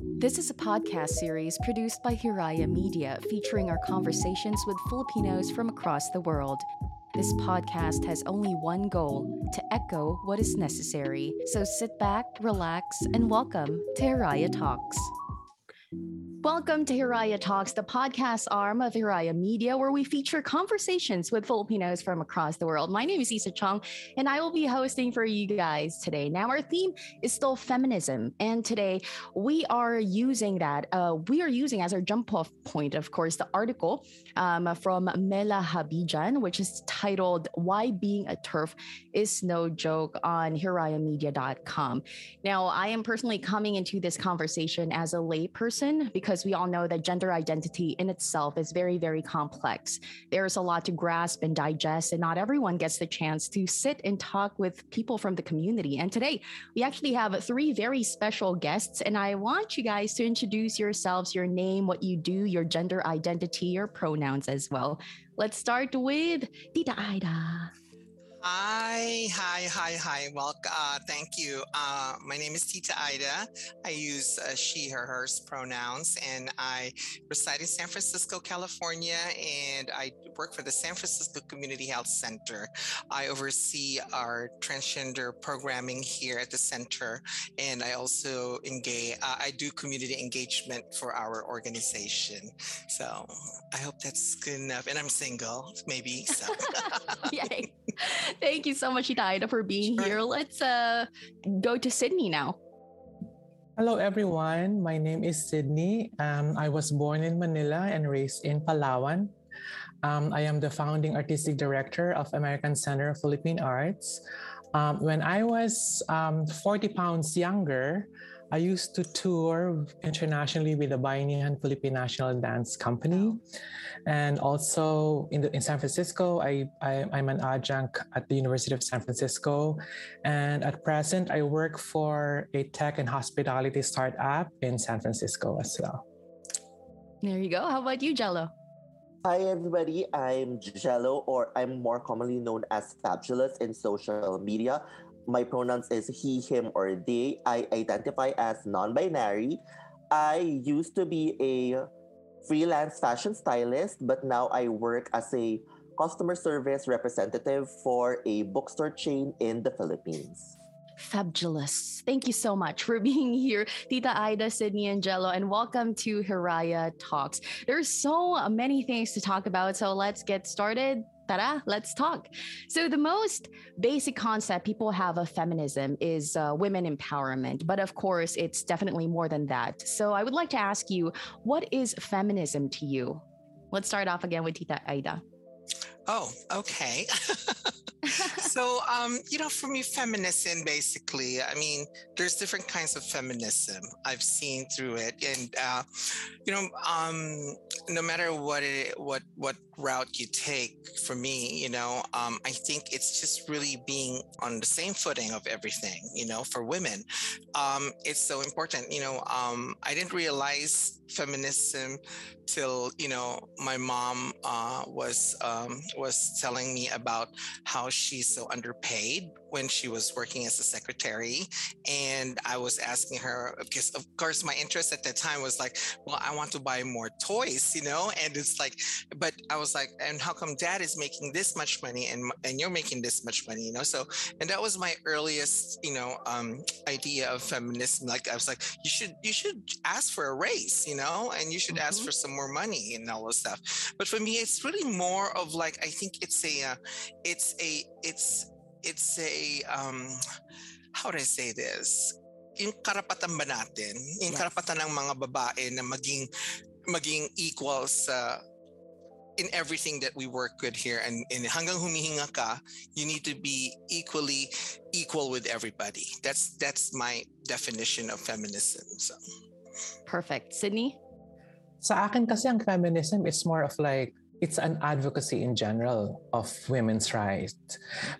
This is a podcast series produced by Hiraya Media featuring our conversations with Filipinos from across the world. This podcast has only one goal to echo what is necessary. So sit back, relax, and welcome to Hiraya Talks. Welcome to Hiraya Talks, the podcast arm of Hiraya Media, where we feature conversations with Filipinos from across the world. My name is Ysa Chong, and I will be hosting for you guys today. Now, our theme is still feminism, and today we are using that. Uh, we are using as our jump off point, of course, the article um, from Mela Habijan, which is titled "Why Being a TERF Is No Joke" on HirayaMedia.com. Now, I am personally coming into this conversation as a layperson because because we all know that gender identity in itself is very, very complex. There's a lot to grasp and digest, and not everyone gets the chance to sit and talk with people from the community. And today, we actually have three very special guests, and I want you guys to introduce yourselves, your name, what you do, your gender identity, your pronouns as well. Let's start with Tita Aida. Hi, hi, hi, hi. Well, uh, thank you. Uh, my name is Tita Aida. I use uh, she, her, hers pronouns, and I reside in San Francisco, California, and I work for the San Francisco Community Health Center. I oversee our transgender programming here at the center, and I also engage. Uh, I do community engagement for our organization. So I hope that's good enough. And I'm single, maybe. So. Yay. Thank you so much, Tita Aida, for being sure. here. Let's uh, go to Sydney now. Hello, everyone. My name is Sydney. Um, I was born in Manila and raised in Palawan. Um, I am the founding artistic director of American Center of Philippine Arts. Um, when I was um, 40 pounds younger, I used to tour internationally with the Bayanihan Philippine National Dance Company. And also in, the, in San Francisco, I, I, I'm an adjunct at the University of San Francisco. And at present, I work for a tech and hospitality startup in San Francisco as well. There you go. How about you, Gelo? Hi, everybody. I'm Gelo, or I'm more commonly known as Fabulous in social media my pronouns is he, him, or they. I identify as non binary. I used to be a freelance fashion stylist, but now I work as a customer service representative for a bookstore chain in the Philippines. Fabulous. Thank you so much for being here, Tita Aida, Sydney, and Gelo, and welcome to Hiraya Talks. There's so many things to talk about, so let's get started ta let's talk. So, the most basic concept people have of feminism is uh, women empowerment. But of course, it's definitely more than that. So, I would like to ask you, what is feminism to you? Let's start off again with Tita Aida. Oh, okay. so, um, you know, for me, feminism basically, I mean, there's different kinds of feminism I've seen through it, and uh, you know, um, no matter what it, what what route you take, for me, you know, um, I think it's just really being on the same footing of everything. You know, for women, um, it's so important. You know, um, I didn't realize feminism till you know my mom uh, was um, was telling me about how she's so underpaid when she was working as a secretary. And I was asking her, because of course, my interest at that time was like, well, I want to buy more toys, you know? And it's like, but I was like, and how come dad is making this much money and, and you're making this much money, you know? So, and that was my earliest, you know, um, idea of feminism. Like, I was like, you should, you should ask for a raise, you know, and you should mm-hmm. ask for some more money and all this stuff. But for me, it's really more of like, I think it's a, uh, it's a, it's, it's a um, how do I say this? Yung karapatan ba natin, yung yes. karapatan ng mga babae na maging maging equal sa in everything that we work with here and, and hanggang humihinga ka you need to be equally equal with everybody that's that's my definition of feminism so perfect sydney sa akin kasi ang feminism is more of like it's an advocacy in general of women's rights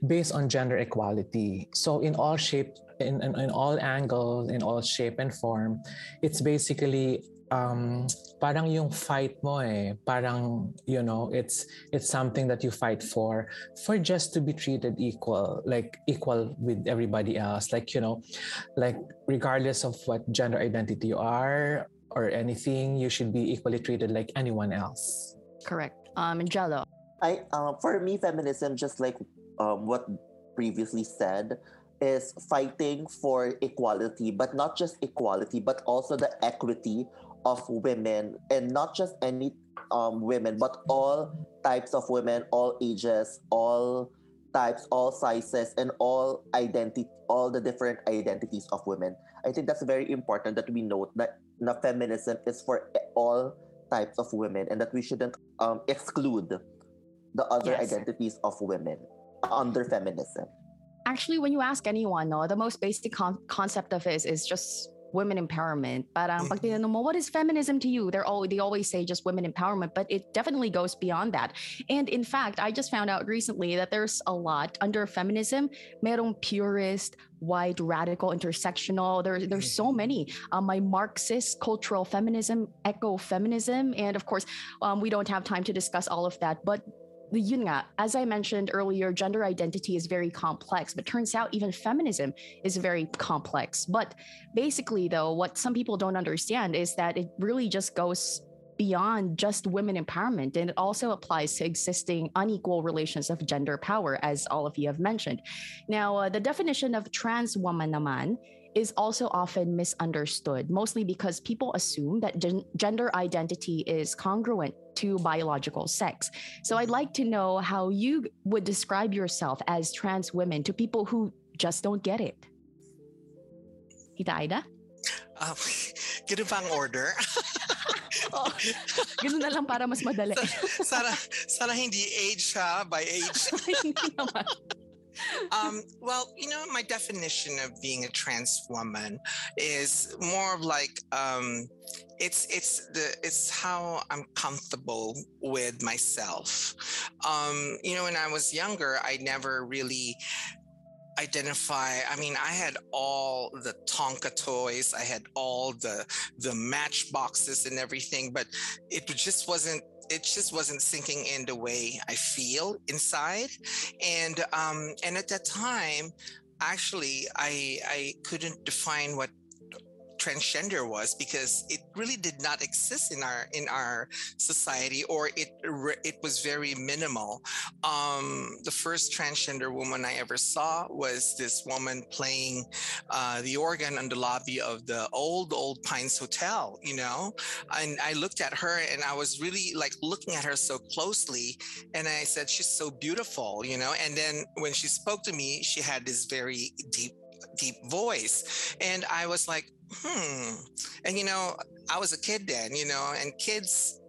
based on gender equality. So in all shape, in, in, in all angles, in all shape and form, it's basically um parang yung fight mo eh. Parang you know it's it's something that you fight for for just to be treated equal like equal with everybody else. Like you know like regardless of what gender identity you are or anything you should be equally treated like anyone else. Correct um gelo i uh, for me feminism just like um, what previously said is fighting for equality, but not just equality, but also the equity of women, and not just any um, women, but all types of women, all ages, all types, all sizes, and all identity, all the different identities of women. I think that's very important that we note that na feminism is for all types of women, and that we shouldn't um, exclude the other yes. identities of women under feminism actually when you ask anyone no the most basic con- concept of it is, is just women empowerment. Parang pag tinanong mo, what is feminism to you? They're all they always say just women empowerment, but it definitely goes beyond that. And in fact, I just found out recently that there's a lot under feminism. Merong purist, white, radical, intersectional. There, there's so mm-hmm. many. Um, my Marxist cultural feminism, eco feminism, and of course, um, we don't have time to discuss all of that. But yun nga, as I mentioned earlier, gender identity is very complex, but turns out even feminism is very complex. But basically, though, what some people don't understand is that it really just goes beyond just women empowerment and it also applies to existing unequal relations of gender power as all of you have mentioned now uh, the definition of trans woman naman is also often misunderstood, mostly because people assume that gen- gender identity is congruent to biological sex. So I'd like to know how you would describe yourself as trans women to people who just don't get it. Tita Aida? Um, ganun bang order? oh, ganun na lang para mas madali. sana, sana hindi age ha, by age. hindi naman um, well, you know, my definition of being a trans woman is more of like um, it's it's the it's how I'm comfortable with myself. Um, you know, when I was younger, I never really identify i mean i had all the tonka toys i had all the the match boxes and everything but it just wasn't it just wasn't sinking in the way I feel inside. And um, and at that time, actually, I I couldn't define what transgender was because it really did not exist in our in our society or it it was very minimal. Um, the first transgender woman i ever saw was this woman playing uh, the organ in the lobby of the old old pines hotel you know? And i looked at her and i was really like looking at her so closely and i said she's so beautiful you know? And then when she spoke to me she had this very deep deep voice. And i was like hmm. And you know, I was a kid then, you know, and kids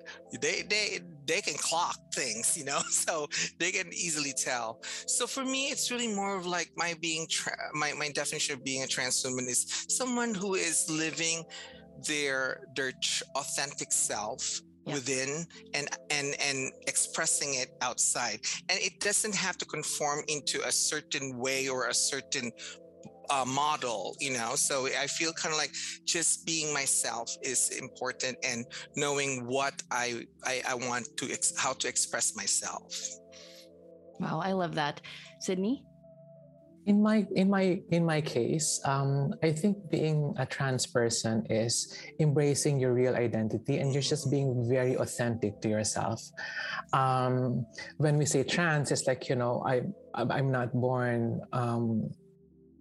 they they they can clock things you know so they can easily tell so for me it's really more of like my being tra- my, my definition of being a trans woman is someone who is living their their authentic self yeah. within and and and expressing it outside and it doesn't have to conform into a certain way or a certain uh, model, you know. So I feel kind of like just being myself is important, and knowing what I I, I want to ex- how to express myself. Wow, I love that, Sydney. In my in my in my case, um, I think being a trans person is embracing your real identity and you're just being very authentic to yourself. Um, when we say trans, it's like you know I I'm not born um,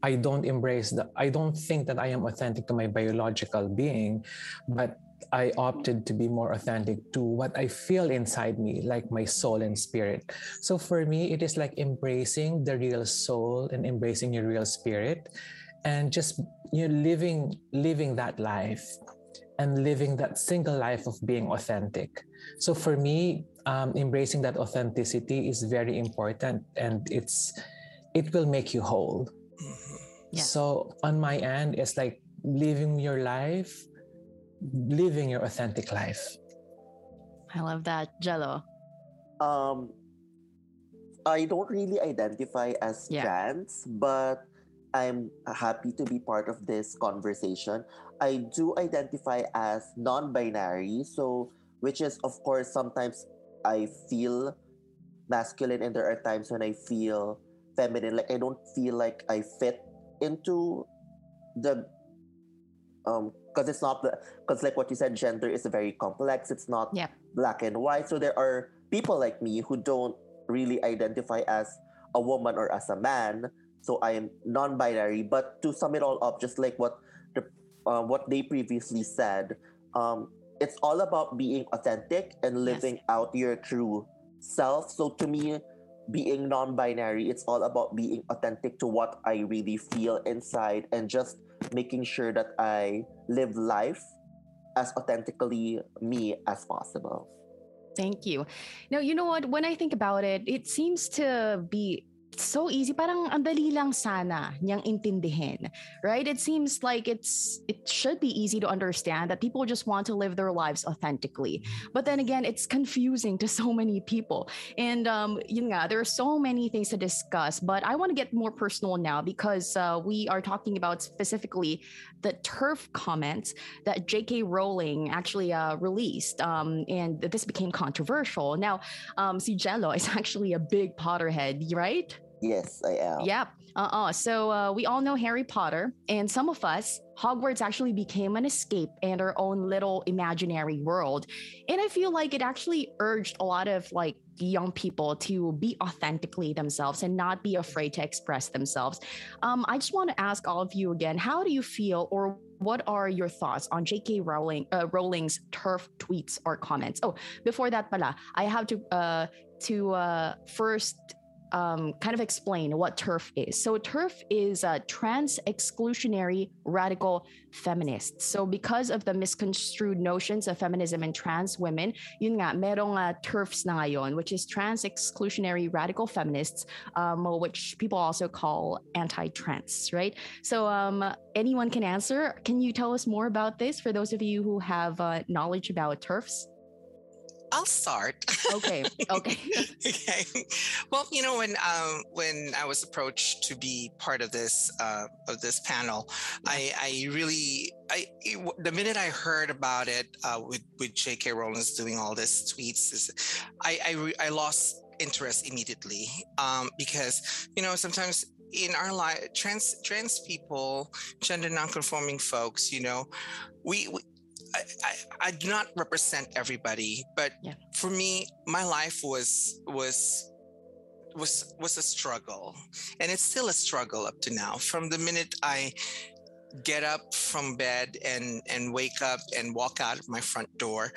I don't embrace that. I don't think that I am authentic to my biological being, but I opted to be more authentic to what I feel inside me, like my soul and spirit. So for me, it is like embracing the real soul and embracing your real spirit and just you know, living living that life and living that single life of being authentic. So for me, um, embracing that authenticity is very important and it's it will make you whole yeah. So on my end, it's like living your life, living your authentic life. I love that, Gelo. Um, I don't really identify as yeah. trans, but I'm happy to be part of this conversation. I do identify as non-binary, so which is of course sometimes I feel masculine and there are times when I feel feminine. Like I don't feel like I fit into the um because it's not the because like what you said, gender is very complex. It's not black and white. So there are people like me who don't really identify as a woman or as a man. So I am non-binary. But to sum it all up, just like what the uh, what they previously said, um, it's all about being authentic and living out your true self. So to me, being non-binary, it's all about being authentic to what I really feel inside and just making sure that I live life as authentically me as possible. Thank you. Now, you know what? When I think about it, it seems to be so easy. Parang ang dali lang sana niyang intindihin, right? It seems like it's it should be easy to understand that people just want to live their lives authentically. But then again, it's confusing to so many people. And um, yun there are so many things to discuss. But I want to get more personal now because uh, we are talking about specifically the TERF comments that J.K. Rowling actually uh, released, um, and this became controversial. Now, um, si Gelo is actually a big Potterhead, right? Yes, I am. Yep. Uh-uh. So uh, we all know Harry Potter, and some of us, Hogwarts actually became an escape and our own little imaginary world. And I feel like it actually urged a lot of like young people to be authentically themselves and not be afraid to express themselves. Um, I just want to ask all of you again, how do you feel or what are your thoughts on J.K. Rowling, uh, Rowling's TERF tweets or comments? Oh, before that, pala, I have to uh, to uh, first um, kind of explain what TERF is. So, TERF is a trans exclusionary radical feminist. So, because of the misconstrued notions of feminism and trans women, yun nga, merong uh, TERFs na ngayon, which is trans exclusionary radical feminists, um, which people also call anti trans, right? So, um, anyone can answer. Can you tell us more about this for those of you who have uh, knowledge about TERFs? I'll start. Okay. Okay. okay. Well, you know, when um, when I was approached to be part of this uh, of this panel, I, I really I it, the minute I heard about it uh, with with J.K. Rowling's doing all this tweets, is, I I, re- I lost interest immediately um, because you know sometimes in our life trans trans people gender nonconforming folks you know we, we I, I, I do not represent everybody, but Yeah. for me, my life was was was was a struggle, and it's still a struggle up to now. From the minute I get up from bed and and wake up and walk out of my front door,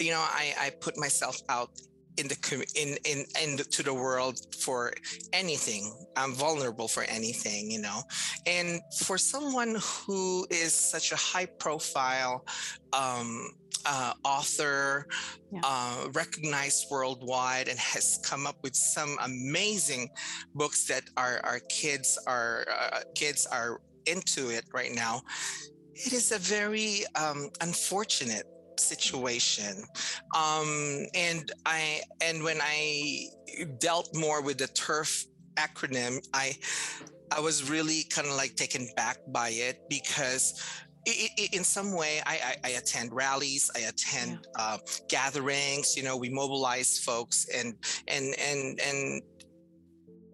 you know, I I put myself out in the in in in the, to the world for anything. I'm vulnerable for anything, you know. And for someone who is such a high profile um, uh, author, Yeah. uh, recognized worldwide, and has come up with some amazing books that our our kids are uh, kids are into it right now. It is a very um, unfortunate situation. Um and i and when i dealt more with the TERF acronym i i was really kind of like taken back by it because i i in some way I, I i attend rallies i attend uh, gatherings you know we mobilize folks and and and and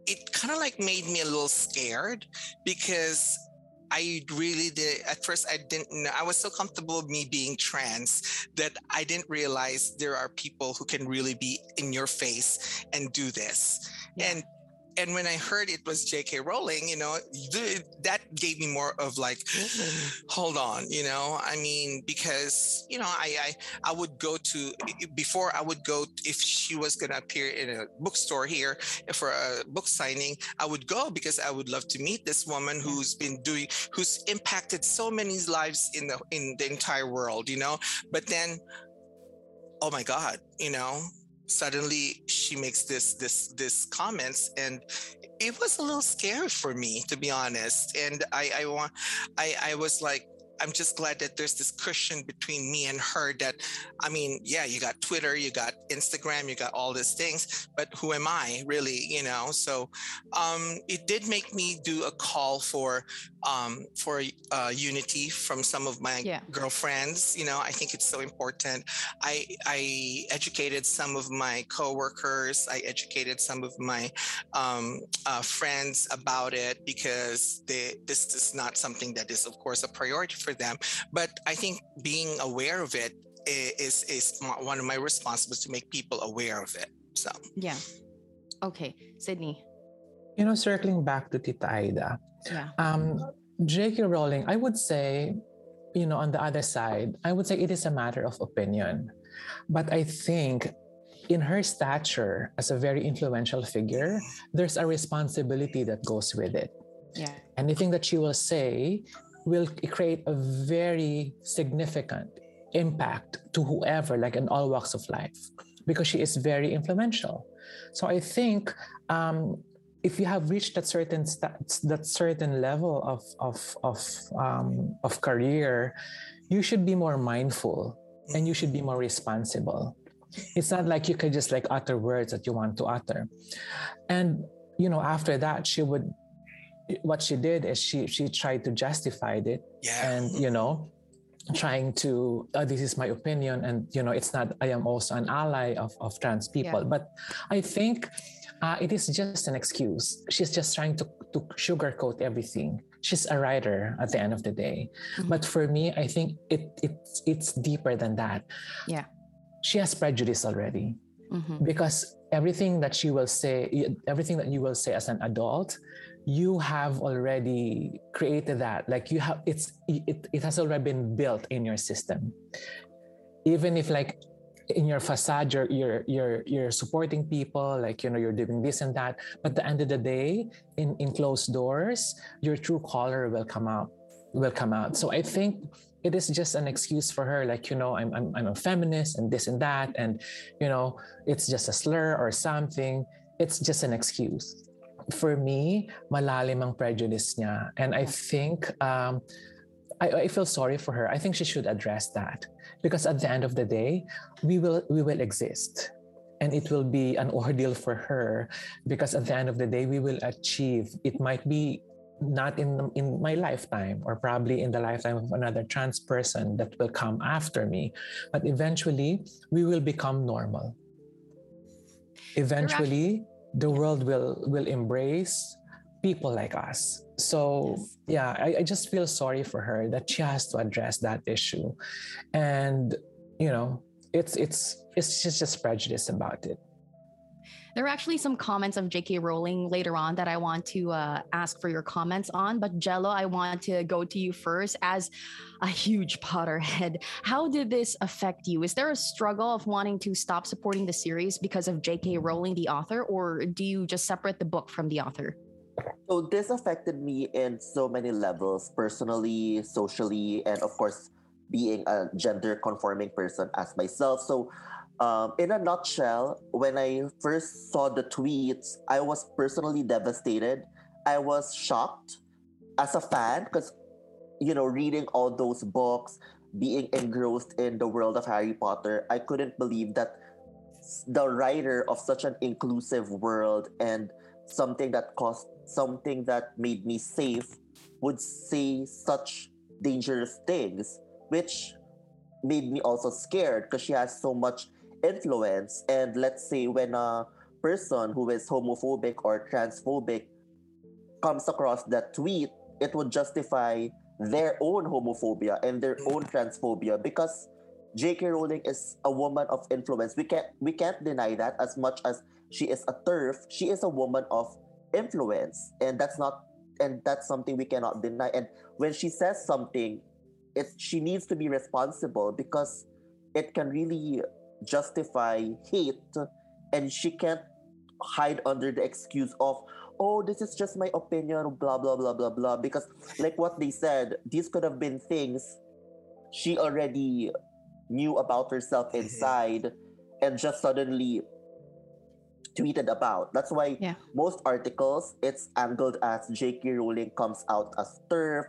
it kind of like made me a little scared because I really did. At first, I didn't know. I was so comfortable with me being trans that I didn't realize there are people who can really be in your face and do this. Yeah. And and when I heard it was J.K. Rowling, you know, that gave me more of like, mm-hmm. hold on, you know. I mean, because you know, I I, I would go to before I would go if she was gonna appear in a bookstore here for a book signing, I would go because I would love to meet this woman who's been doing, who's impacted so many lives in the in the entire world, you know. But then, oh my God, you know, suddenly she makes this this this comments and it was a little scary for me to be honest. And i i want i i was like I'm just glad that there's this cushion between me and her that, I mean, yeah, you got Twitter, you got Instagram, you got all these things, but who am I really, you know? So um, it did make me do a call for um, for uh, unity from some of my yeah. girlfriends. You know, I think it's so important. I I educated some of my coworkers. I educated some of my um, uh, friends about it because they, this is not something that is, of course, a priority for them. But I think being aware of it is is one of my responsibilities to make people aware of it. So yeah. Okay, Sydney. You know, circling back to Tita Aida, yeah. um, J.K. Rowling, I would say, you know, on the other side, I would say it is a matter of opinion. But I think in her stature as a very influential figure, there's a responsibility that goes with it. Yeah. Anything that she will say will create a very significant impact to whoever, like in all walks of life, because she is very influential. So I think um, if you have reached that certain st- that certain level of of of um, of career, you should be more mindful and you should be more responsible. It's not like you could just like utter words that you want to utter. And you know, after that, she would what she did is she she tried to justify it yeah. and you know trying to oh, this is my opinion and you know it's not i am also an ally of, of trans people yeah. but i think uh, it is just an excuse she's just trying to, to sugarcoat everything she's a writer at the end of the day mm-hmm. but for me i think it it's it's deeper than that yeah she has prejudice already mm-hmm. because everything that she will say everything that you will say as an adult you have already created that. Like you have it's it, it has already been built in your system. Even if like in your facade you're you're you're you're supporting people like you know you're doing this and that. But at the end of the day in in closed doors your true color will come out will come out. So i think it is just an excuse for her like you know I'm, I'm i'm a feminist and this and that. And you know it's just a slur or something. It's just an excuse for me, malalim ang prejudice niya. And I think um, I, I feel sorry for her. I think she should address that. Because at the end of the day, we will we will exist. And it will be an ordeal for her. Because at the end of the day we will achieve. It might be not in in my lifetime or probably in the lifetime of another trans person that will come after me. But eventually we will become normal. Eventually the world will will embrace people like us. So yes. yeah I, I just feel sorry for her that she has to address that issue. And you know it's it's it's just just prejudice about it there are actually some comments of J.K. Rowling later on that I want to uh, ask for your comments on. But Gelo, I want to go to you first as a huge Potterhead. How did this affect you? Is there a struggle of wanting to stop supporting the series because of J.K. Rowling, the author, or do you just separate the book from the author? So this affected me in so many levels, personally, socially, and of course, being a gender conforming person as myself. So um, in a nutshell, when I first saw the tweets, I was personally devastated. I was shocked as a fan because, you know, reading all those books, being engrossed in the world of Harry Potter, I couldn't believe that the writer of such an inclusive world and something that caused something that made me safe would say such dangerous things, which made me also scared because she has so much influence. And let's say when a person who is homophobic or transphobic comes across that tweet, it would justify their own homophobia and their mm. own transphobia because J.K. Rowling is a woman of influence. We can't we can't deny that as much as she is a TERF, she is a woman of influence. And that's not and that's something we cannot deny. And when she says something, it she needs to be responsible because it can really justify hate and she can't hide under the excuse of oh this is just my opinion blah blah blah blah blah because like what they said these could have been things she already knew about herself mm-hmm. inside and just suddenly tweeted about that's why yeah. most articles it's angled as jk rowling comes out as TERF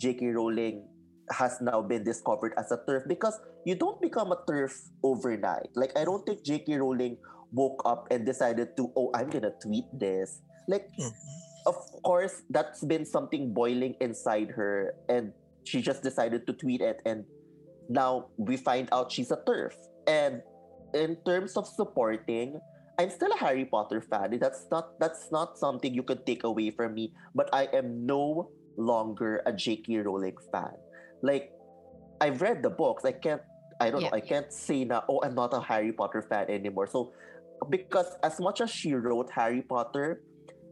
jk rowling has now been discovered as a TERF because you don't become a TERF overnight. Like I don't think J.K. Rowling woke up and decided to, oh, I'm gonna tweet this. Like, mm-hmm. of course, that's been something boiling inside her, and she just decided to tweet it, and now we find out she's a TERF. And in terms of supporting, I'm still a Harry Potter fan. That's not that's not something you could take away from me. But I am no longer a J.K. Rowling fan. Like, I've read the books. I can't. I don't yeah. know. I can't say now. Oh, I'm not a Harry Potter fan anymore. So, because as much as she wrote Harry Potter,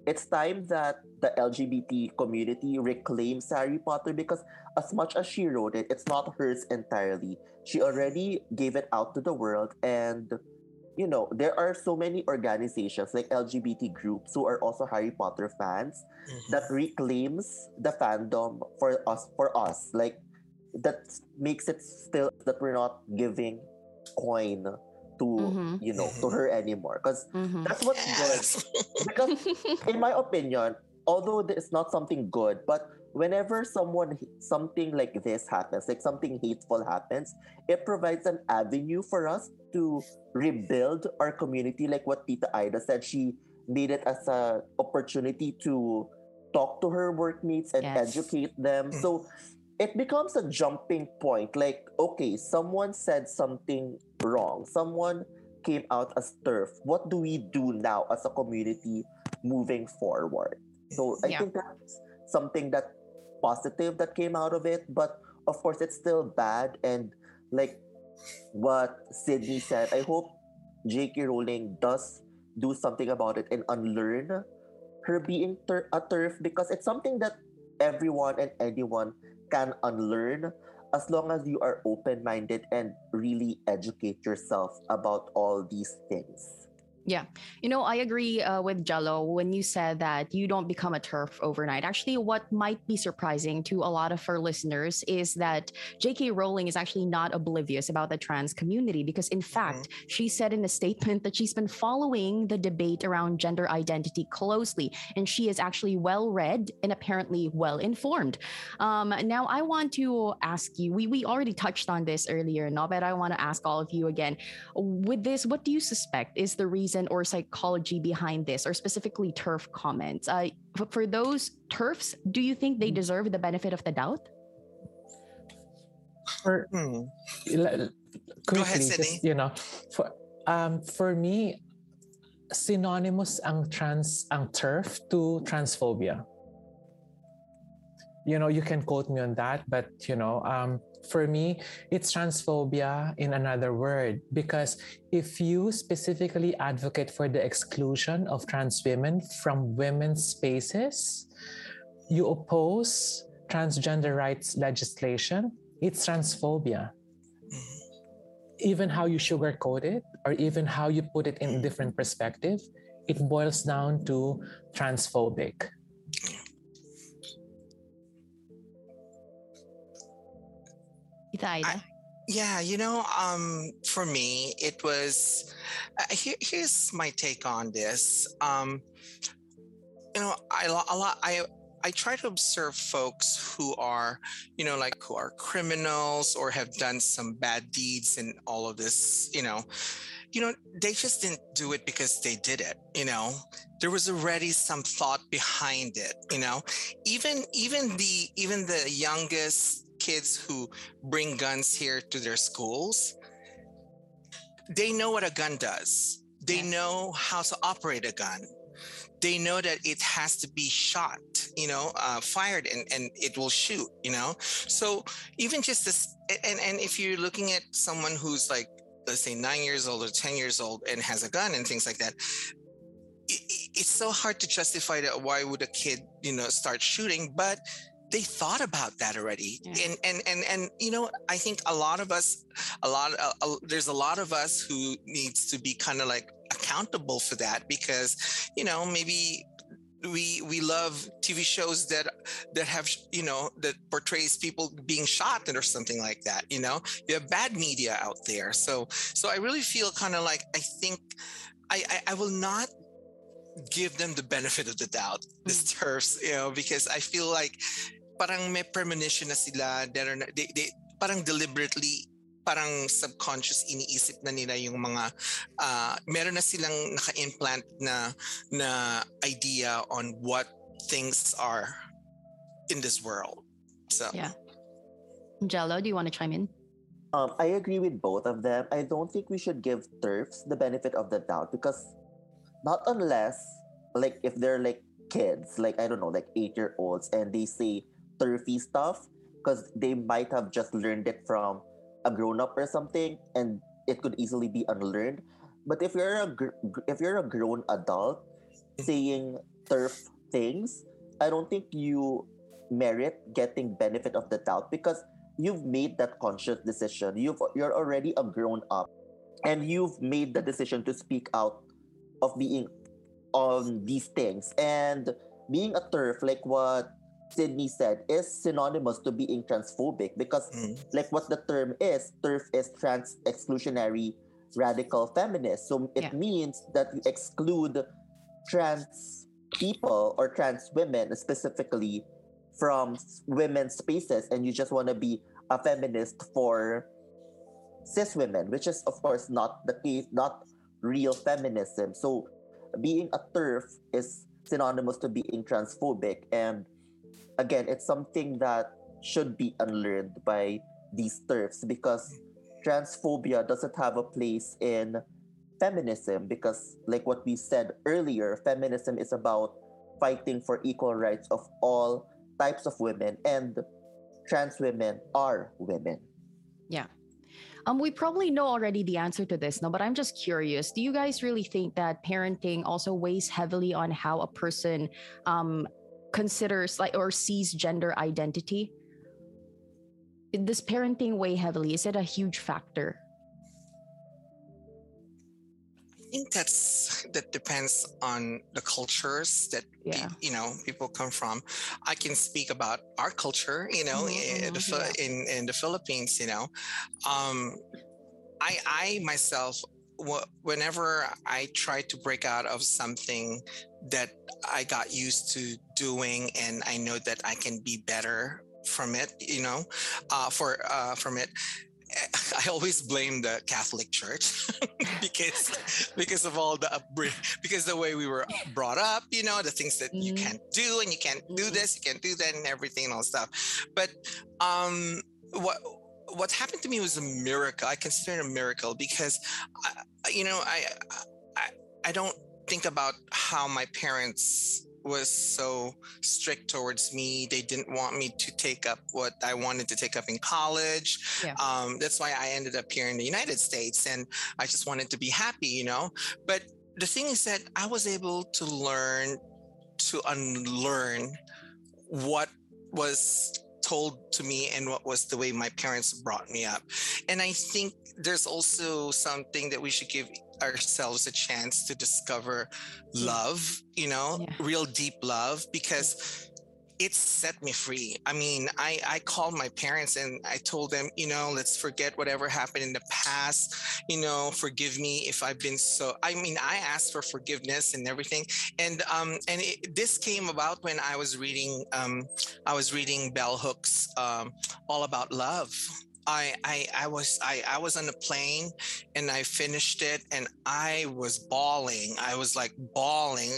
it's time that the LGBT community reclaims Harry Potter because as much as she wrote it, it's not hers entirely. She already gave it out to the world and you know, there are so many organizations like LGBT groups who are also Harry Potter fans mm-hmm. that reclaims the fandom for us for us. Like that makes it still that we're not giving coin to mm-hmm. you know to her anymore because mm-hmm. that's what's yes. good because in my opinion although it's not something good but whenever someone something like this happens like something hateful happens it provides an avenue for us to rebuild our community like what tita aida said she made it as a opportunity to talk to her workmates and yes. educate them mm. so it becomes a jumping point. Like okay someone said something wrong. Someone came out as TERF. What do we do now as a community moving forward? So i yeah. think that's something that positive that came out of it but of course it's still bad. And like what sydney said i hope j.k rowling does do something about it and unlearn her being ter- a TERF because it's something that everyone and anyone can unlearn as long as you are open minded and really educate yourself about all these things. Yeah. You know, I agree uh, with Gelo when you said that you don't become a TERF overnight. Actually, what might be surprising to a lot of our listeners is that J.K. Rowling is actually not oblivious about the trans community because, in fact, mm-hmm. she said in a statement that she's been following the debate around gender identity closely and she is actually well read and apparently well informed. Um, now, I want to ask you, we, we already touched on this earlier, no, but I want to ask all of you again. With this, what do you suspect is the reason? Reason or psychology behind this, or specifically TERF comments. Uh, for those TERFs, do you think they mm. deserve the benefit of the doubt? For hmm. quickly, ahead, just, you know, for um, for me, synonymous ang trans ang TERF to transphobia. You know, you can quote me on that, but you know, um, for me, it's transphobia in another word because if you specifically advocate for the exclusion of trans women from women's spaces, you oppose transgender rights legislation, it's transphobia. Mm-hmm. Even how you sugarcoat it, or even how you put it in a different perspective, it boils down to transphobic. I, yeah, you know, um, for me, it was. Uh, here, here's my take on this. Um, you know, I a lot. I I try to observe folks who are, you know, like who are criminals or have done some bad deeds and all of this. You know, you know, they just didn't do it because they did it. You know, there was already some thought behind it. You know, even even the even the youngest kids who bring guns here to their schools, they know what a gun does. They yes. know how to operate a gun. They know that it has to be shot, you know, uh, fired and, and it will shoot, you know. So even just this, and, and if you're looking at someone who's like, let's say nine years old or 10 years old and has a gun and things like that, it, it's so hard to justify that why would a kid, you know, start shooting. But they thought about that already yeah. and and and and you know i think a lot of us a lot uh, uh, there's a lot of us who needs to be kind of like accountable for that because you know maybe we we love tv shows that that have you know that portrays people being shot or something like that you know you have bad media out there so so i really feel kind of like i think I, I, I will not give them the benefit of the doubt, this mm. TERFs, you know, because I feel like parang may premonition na sila. They're, they, they, parang deliberately parang subconscious iniisip na nila yung mga uh, meron na silang naka-implant na na idea on what things are in this world. So yeah. Jello, do you want to chime in? Um, I agree with both of them. I don't think we should give TERFs the benefit of the doubt because not unless like if they're like kids, like I don't know, like eight year olds, and they say turfy stuff because they might have just learned it from a grown up or something, and it could easily be unlearned. But if you're a gr- if you're a grown adult saying TERF things, I don't think you merit getting benefit of the doubt because you've made that conscious decision. You've you're already a grown up, and you've made the decision to speak out of being on these things and being a TERF like what Sydney said is synonymous to being transphobic because mm. like what the term is TERF is trans exclusionary radical feminist so it yeah. means that you exclude trans people or trans women specifically from women's spaces and you just want to be a feminist for cis women which is of course not the case not real feminism so being a TERF is synonymous to being transphobic. And again, it's something that should be unlearned by these TERFs because transphobia doesn't have a place in feminism because like what we said earlier feminism is about fighting for equal rights of all types of women and trans women are women yeah um, we probably know already the answer to this, no, but I'm just curious. Do you guys really think that parenting also weighs heavily on how a person um, considers like or sees gender identity? Does parenting weigh heavily? Is it a huge factor? I think that's that depends on the cultures that yeah. you know people come from. I can speak about our culture, you know, mm-hmm. in, the, yeah. in in the Philippines. You know, um, I I myself whenever I try to break out of something that I got used to doing, and I know that I can be better from it, you know, uh, for uh, from it, I always blame the Catholic Church because because of all the upbringing, because the way we were brought up, you know, the things that mm. you mm-hmm. can't do and you can't do mm-hmm. this, you can't do that, and everything and all stuff. But um, what what happened to me was a miracle. I consider it a miracle because, I, you know, I, I I don't think about how my parents was so strict towards me. They didn't want me to take up what I wanted to take up in college. Yeah. Um, that's why I ended up here in the United States, and I just wanted to be happy, you know. But the thing is that I was able to learn to unlearn what was told to me and what was the way my parents brought me up. And I think there's also something that we should give ourselves a chance to discover mm. love, you know, yeah. real deep love, because it set me free. I mean, I, I called my parents and I told them, you know, let's forget whatever happened in the past. You know, forgive me if I've been so. I mean, I asked for forgiveness and everything, and um, and it, this came about when I was reading um, I was reading Bell Hooks um, All About Love I, I I was I, I was on the plane and I finished it and I was bawling. I was like bawling.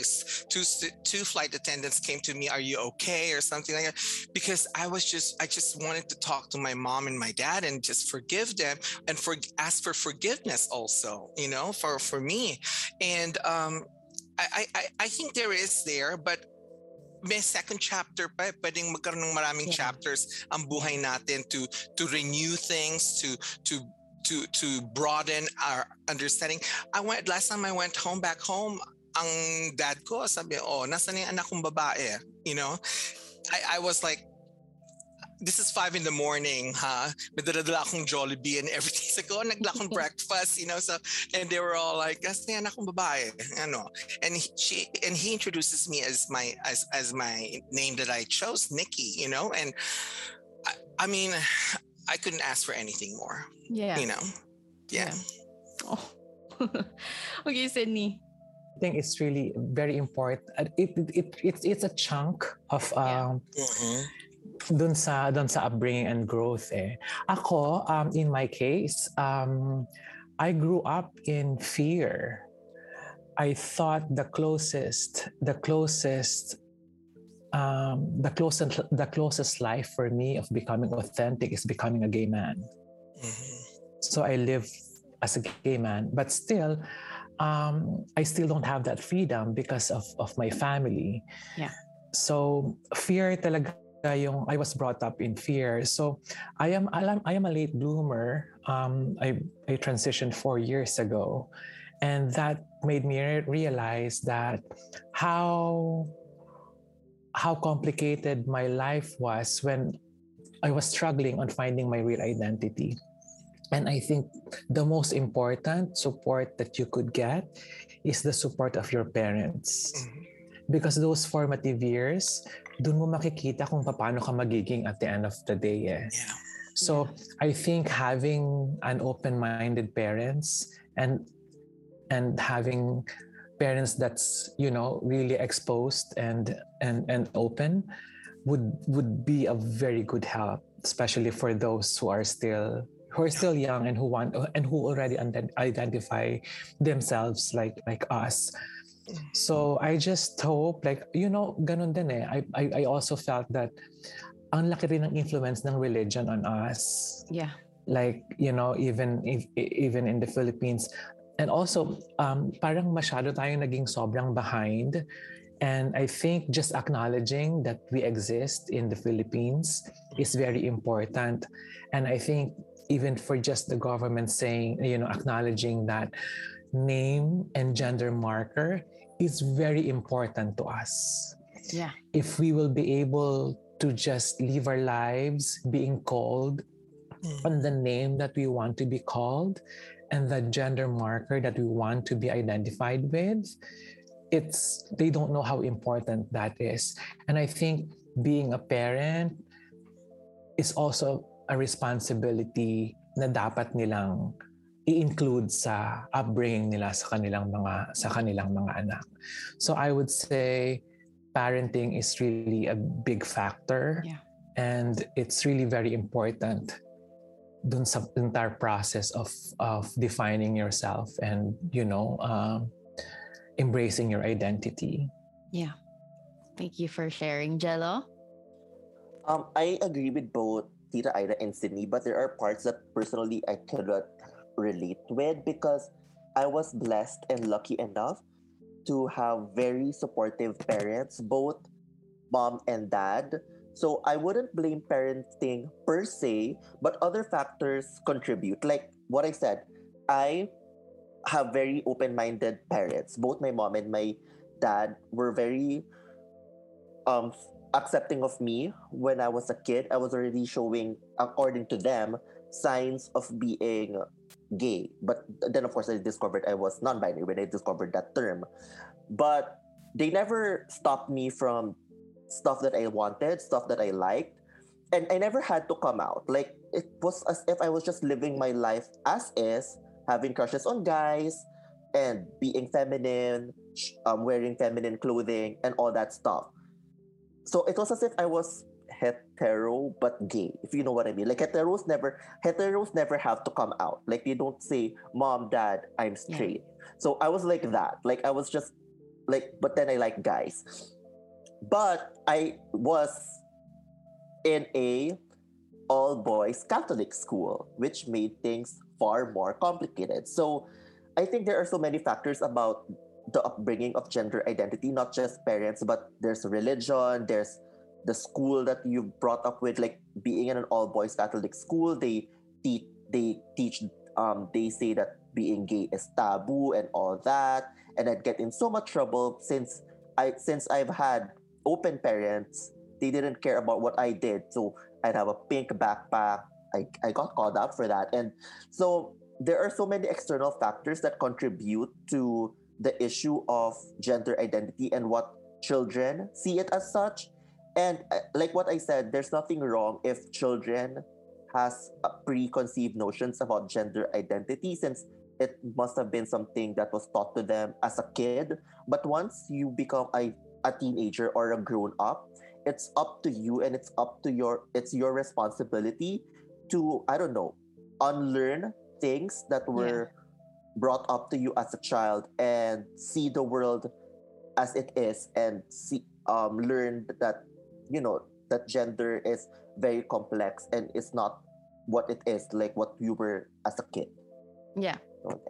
Two two flight attendants came to me, "Are you okay?" or something like that, because I was just I just wanted to talk to my mom and my dad and just forgive them and for ask for forgiveness also, you know, for for me. And um, I I I think there is there, but may second chapter pa, pwedeng magkaroon ng maraming yeah. chapters ang buhay natin to to renew things, to to to to broaden our understanding. I went last time I went home back home, ang dad ko sabi, "Oh, nasaan yung anak kong babae?" You know? I I was like this is five in the morning, ha? May dala akong Jollibee and everything. So, ko, nagla akong breakfast, you know, so, and they were all like, kasi yan akong babae, ano. And he, she, and he introduces me as my, as, as my name that I chose, Nikki, you know, and I, I mean, I couldn't ask for anything more. Yeah. You know? Yeah. yeah. Oh. okay, Sydney. I think it's really very important. It, it, it, it's, it's a chunk of um, yeah. mm-hmm dun sa dun sa upbringing and growth eh. Ako um in my case um I grew up in fear. I thought the closest the closest um, the closest the closest life for me of becoming authentic is becoming a gay man. Mm-hmm. So I live as a gay man, but still, um, I still don't have that freedom because of of my family. Yeah. So fear talaga yung I was brought up in fear. So I am I am a late bloomer. Um, I I transitioned four years ago, and that made me realize that how how complicated my life was when I was struggling on finding my real identity. And I think the most important support that you could get is the support of your parents. Mm-hmm. Because those formative years, dun mo makikita kung paano ka magiging at the end of the day. Eh. Yeah. So yeah. I think having an open-minded parents and and having parents that's you know really exposed and and and open would would be a very good help especially for those who are still who are still young and who want and who already identify themselves like like us so i just hope like you know ganun din eh. I i, I also felt that ang laki rin ng influence ng religion on us. Yeah. Like you know even if, even in the philippines. And also um, parang masyado tayong naging sobrang behind. And I think just acknowledging that we exist in the Philippines is very important. And I think even for just the government saying, you know, acknowledging that name and gender marker is very important to us. Yeah. If we will be able to just live our lives being called mm. on the name that we want to be called and the gender marker that we want to be identified with it's they don't know how important that is and i think being a parent is also a responsibility na dapat nilang i-include sa upbringing nila sa kanilang mga sa kanilang mga anak. So I would say parenting is really a big factor yeah. and it's really very important dun sa entire process of of defining yourself and you know um, embracing your identity. Yeah. Thank you for sharing, Jello. Um, I agree with both Tita Ida and Sydney, but there are parts that personally I cannot relate with because I was blessed and lucky enough to have very supportive parents, both mom and dad so I wouldn't blame parenting per se, but other factors contribute. Like what I said, I have very open-minded parents. Both my mom and my dad were very um accepting of me when I was a kid. I was already showing, according to them, signs of being gay. But then, of course, I discovered I was non-binary when I discovered that term. But they never stopped me from stuff that I wanted, stuff that I liked. And I never had to come out. Like it was as if I was just living my life as is, having crushes on guys and being feminine, um, wearing feminine clothing and all that stuff. So it was as if I was hetero but gay, if you know what I mean. Like heteros never heteros never have to come out. Like they don't say, Mom, Dad, I'm straight. Yeah. So I was like that. Like I was just like but then I like guys. But I was in a all boys Catholic school, which made things far more complicated. So I think there are so many factors about the upbringing of gender identity, not just parents, but there's religion, there's the school that you brought up with, like being in an all boys Catholic school, they teach they teach um they say that being gay is taboo and all that. And I'd get in so much trouble since I since I've had open parents, they didn't care about what I did. So I'd have a pink backpack. I, I got called out for that. And so there are so many external factors that contribute to the issue of gender identity and what children see it as such. And uh, like what I said, there's nothing wrong if children has preconceived notions about gender identity since it must have been something that was taught to them as a kid. But once you become a a teenager or a grown up, it's up to you and it's up to your it's your responsibility to i don't know unlearn things that were yeah. brought up to you as a child and see the world as it is and see um learn that you know that gender is very complex and it's not what it is like what you were as a kid yeah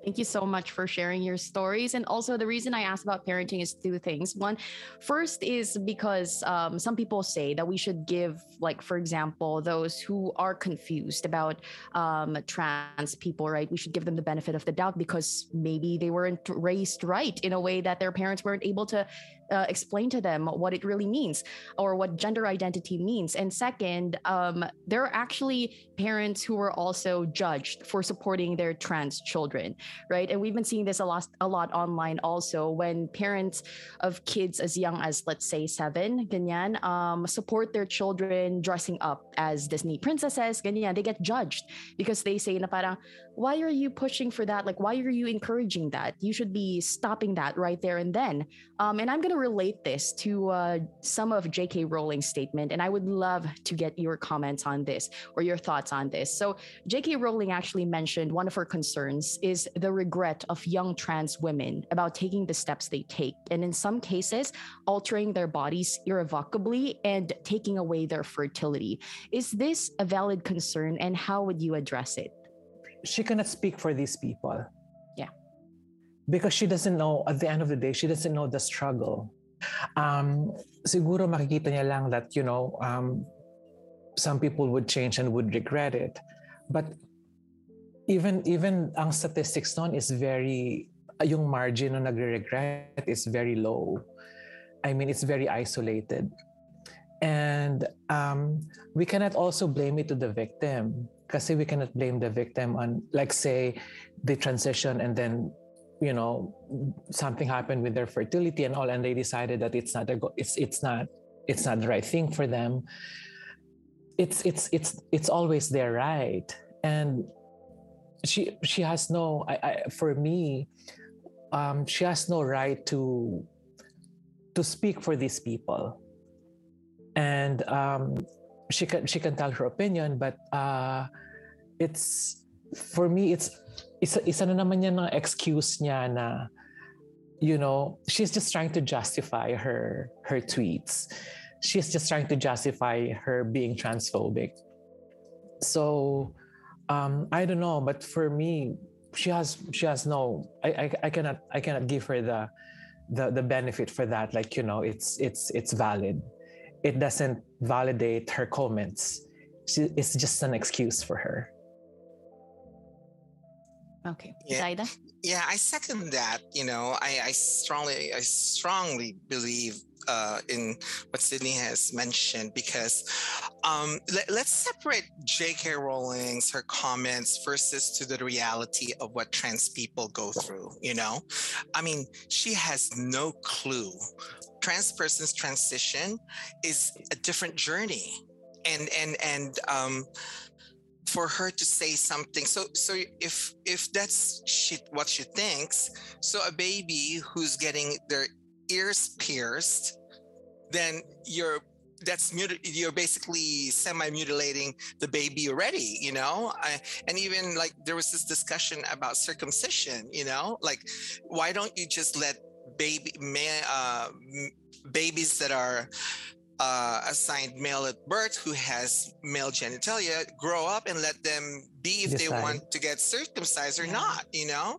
Thank you so much for sharing your stories. And also, the reason I asked about parenting is two things. One, first is because um, some people say that we should give, like, for example, those who are confused about um, trans people, right? We should give them the benefit of the doubt because maybe they weren't raised right in a way that their parents weren't able to uh, explain to them what it really means or what gender identity means. And second, um, there are actually parents who are also judged for supporting their trans children, right? And we've been seeing this a lot, a lot online also when parents of kids as young as, let's say, seven, ganyan, um, support their children dressing up as Disney princesses, ganyan, they get judged because they say na parang, why are you pushing for that? Like, why are you encouraging that? You should be stopping that right there and then. Um, and I'm going to relate this to uh, some of J.K. Rowling's statement, and I would love to get your comments on this or your thoughts on this. So, J.K. Rowling actually mentioned one of her concerns is the regret of young trans women about taking the steps they take, and in some cases, altering their bodies irrevocably and taking away their fertility. Is this a valid concern, and how would you address it? She cannot speak for these people. Yeah. Because she doesn't know, at the end of the day, she doesn't know the struggle. Um, siguro makikita niya lang that, you know, um, some people would change and would regret it. But even even ang statistics noon is very yung margin ng nagre-regret is very low. I mean, it's very isolated. And um, we cannot also blame it to the victim kasi we cannot blame the victim on like say they transition and then you know something happened with their fertility and all and they decided that it's not a go- it's it's not it's not the right thing for them. It's it's it's it's always their right. And she she has no I, I for me um she has no right to to speak for these people. And um she can she can tell her opinion but uh it's for me it's isa isa na naman yan ng excuse niya na you know she's just trying to justify her her tweets. She's just trying to justify her being transphobic. So um i don't know but for me she has she has no i i, I cannot i cannot give her the the the benefit for that. Like you know it's it's it's valid it doesn't validate her comments. It's just an excuse for her. Okay. Yeah. Zaida? Yeah, I second that. You know, I, I strongly, I strongly believe uh, in what Sydney has mentioned because um, let, us separate J.K. Rowling's her comments versus to the reality of what trans people go through. You know, I mean, she has no clue trans person's transition is a different journey. And and and um for her to say something. So so if if that's she what she thinks so a baby who's getting their ears pierced then you're that's you're basically semi-mutilating the baby already you know? I, and even like there was this discussion about circumcision you know? Like why don't you just let baby uh, babies that are uh, assigned male at birth who has male genitalia grow up and let them be if Decide. they want to get circumcised or not you know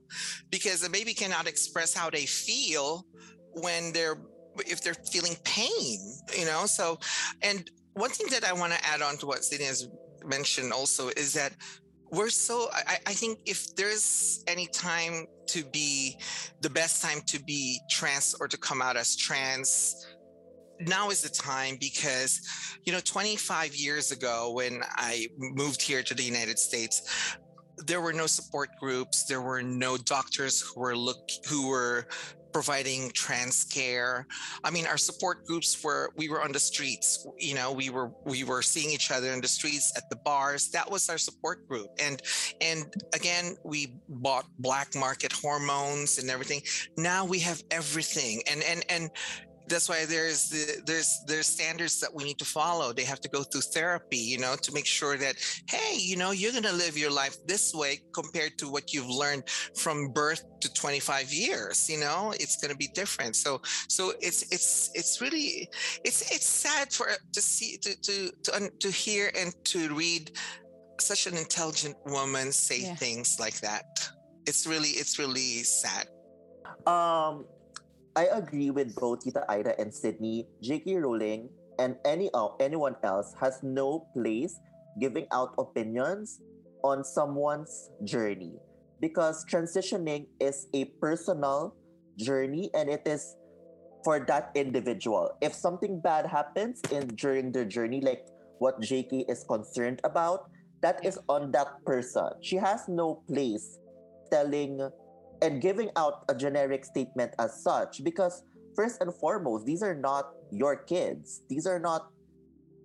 because a baby cannot express how they feel when they're if they're feeling pain you know so and one thing that i want to add on to what Sydney has mentioned also is that we're so I, I think if there's any time to be the best time to be trans or to come out as trans now is the time because you know 25 years ago when i moved here to the united states there were no support groups there were no doctors who were look who were providing trans care. I mean, our support groups were we were on the streets. You know, we were we were seeing each other in the streets at the bars. That was our support group. And and again, we bought black market hormones and everything. Now we have everything. And and and that's why there's the, there's there's standards that we need to follow. They have to go through therapy you know to make sure that hey you know you're going to live your life this way compared to what you've learned from birth to 25 years you know? It's going to be different. So so it's it's it's really it's it's sad for to see to to to, to hear and to read such an intelligent woman say yeah. things like that. It's really it's really sad. Um I agree with both Tita Aida and Sydney. J.K. Rowling and any uh, anyone else has no place giving out opinions on someone's journey because transitioning is a personal journey and it is for that individual. If something bad happens in during their journey, like what JK is concerned about, that is on that person. She has no place telling and giving out a generic statement as such because first and foremost these are not your kids. These are not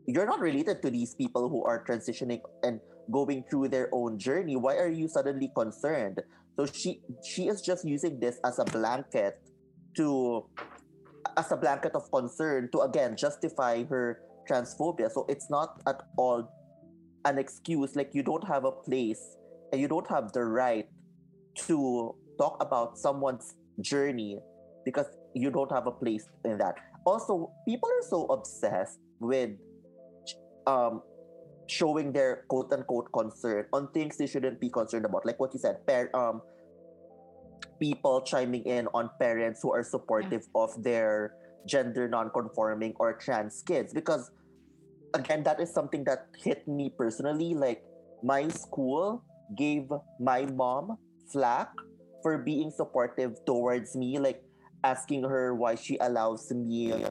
you're not related to these people who are transitioning and going through their own journey. Why are you suddenly concerned? So she she is just using this as a blanket to as a blanket of concern to again justify her transphobia. So it's not at all an excuse like you don't have a place and you don't have the right to talk about someone's journey because you don't have a place in that. Also, people are so obsessed with um, showing their quote unquote concern on things they shouldn't be concerned about. Like what you said, par- um, people chiming in on parents who are supportive yeah. of their gender non-conforming or trans kids because again that is something that hit me personally like my school gave my mom flack for being supportive towards me, like asking her why she allows me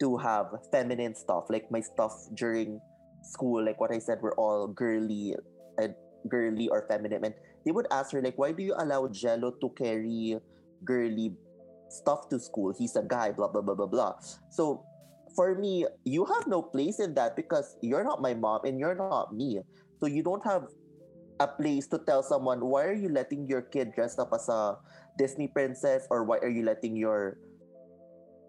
to have feminine stuff, like my stuff during school, like what I said, we're all girly and girly or feminine. And they would ask her, like, why do you allow Gelo to carry girly stuff to school? He's a guy, blah blah blah blah blah. So for me, you have no place in that because you're not my mom and you're not me. So you don't have a place to tell someone why are you letting your kid dress up as a Disney princess or why are you letting your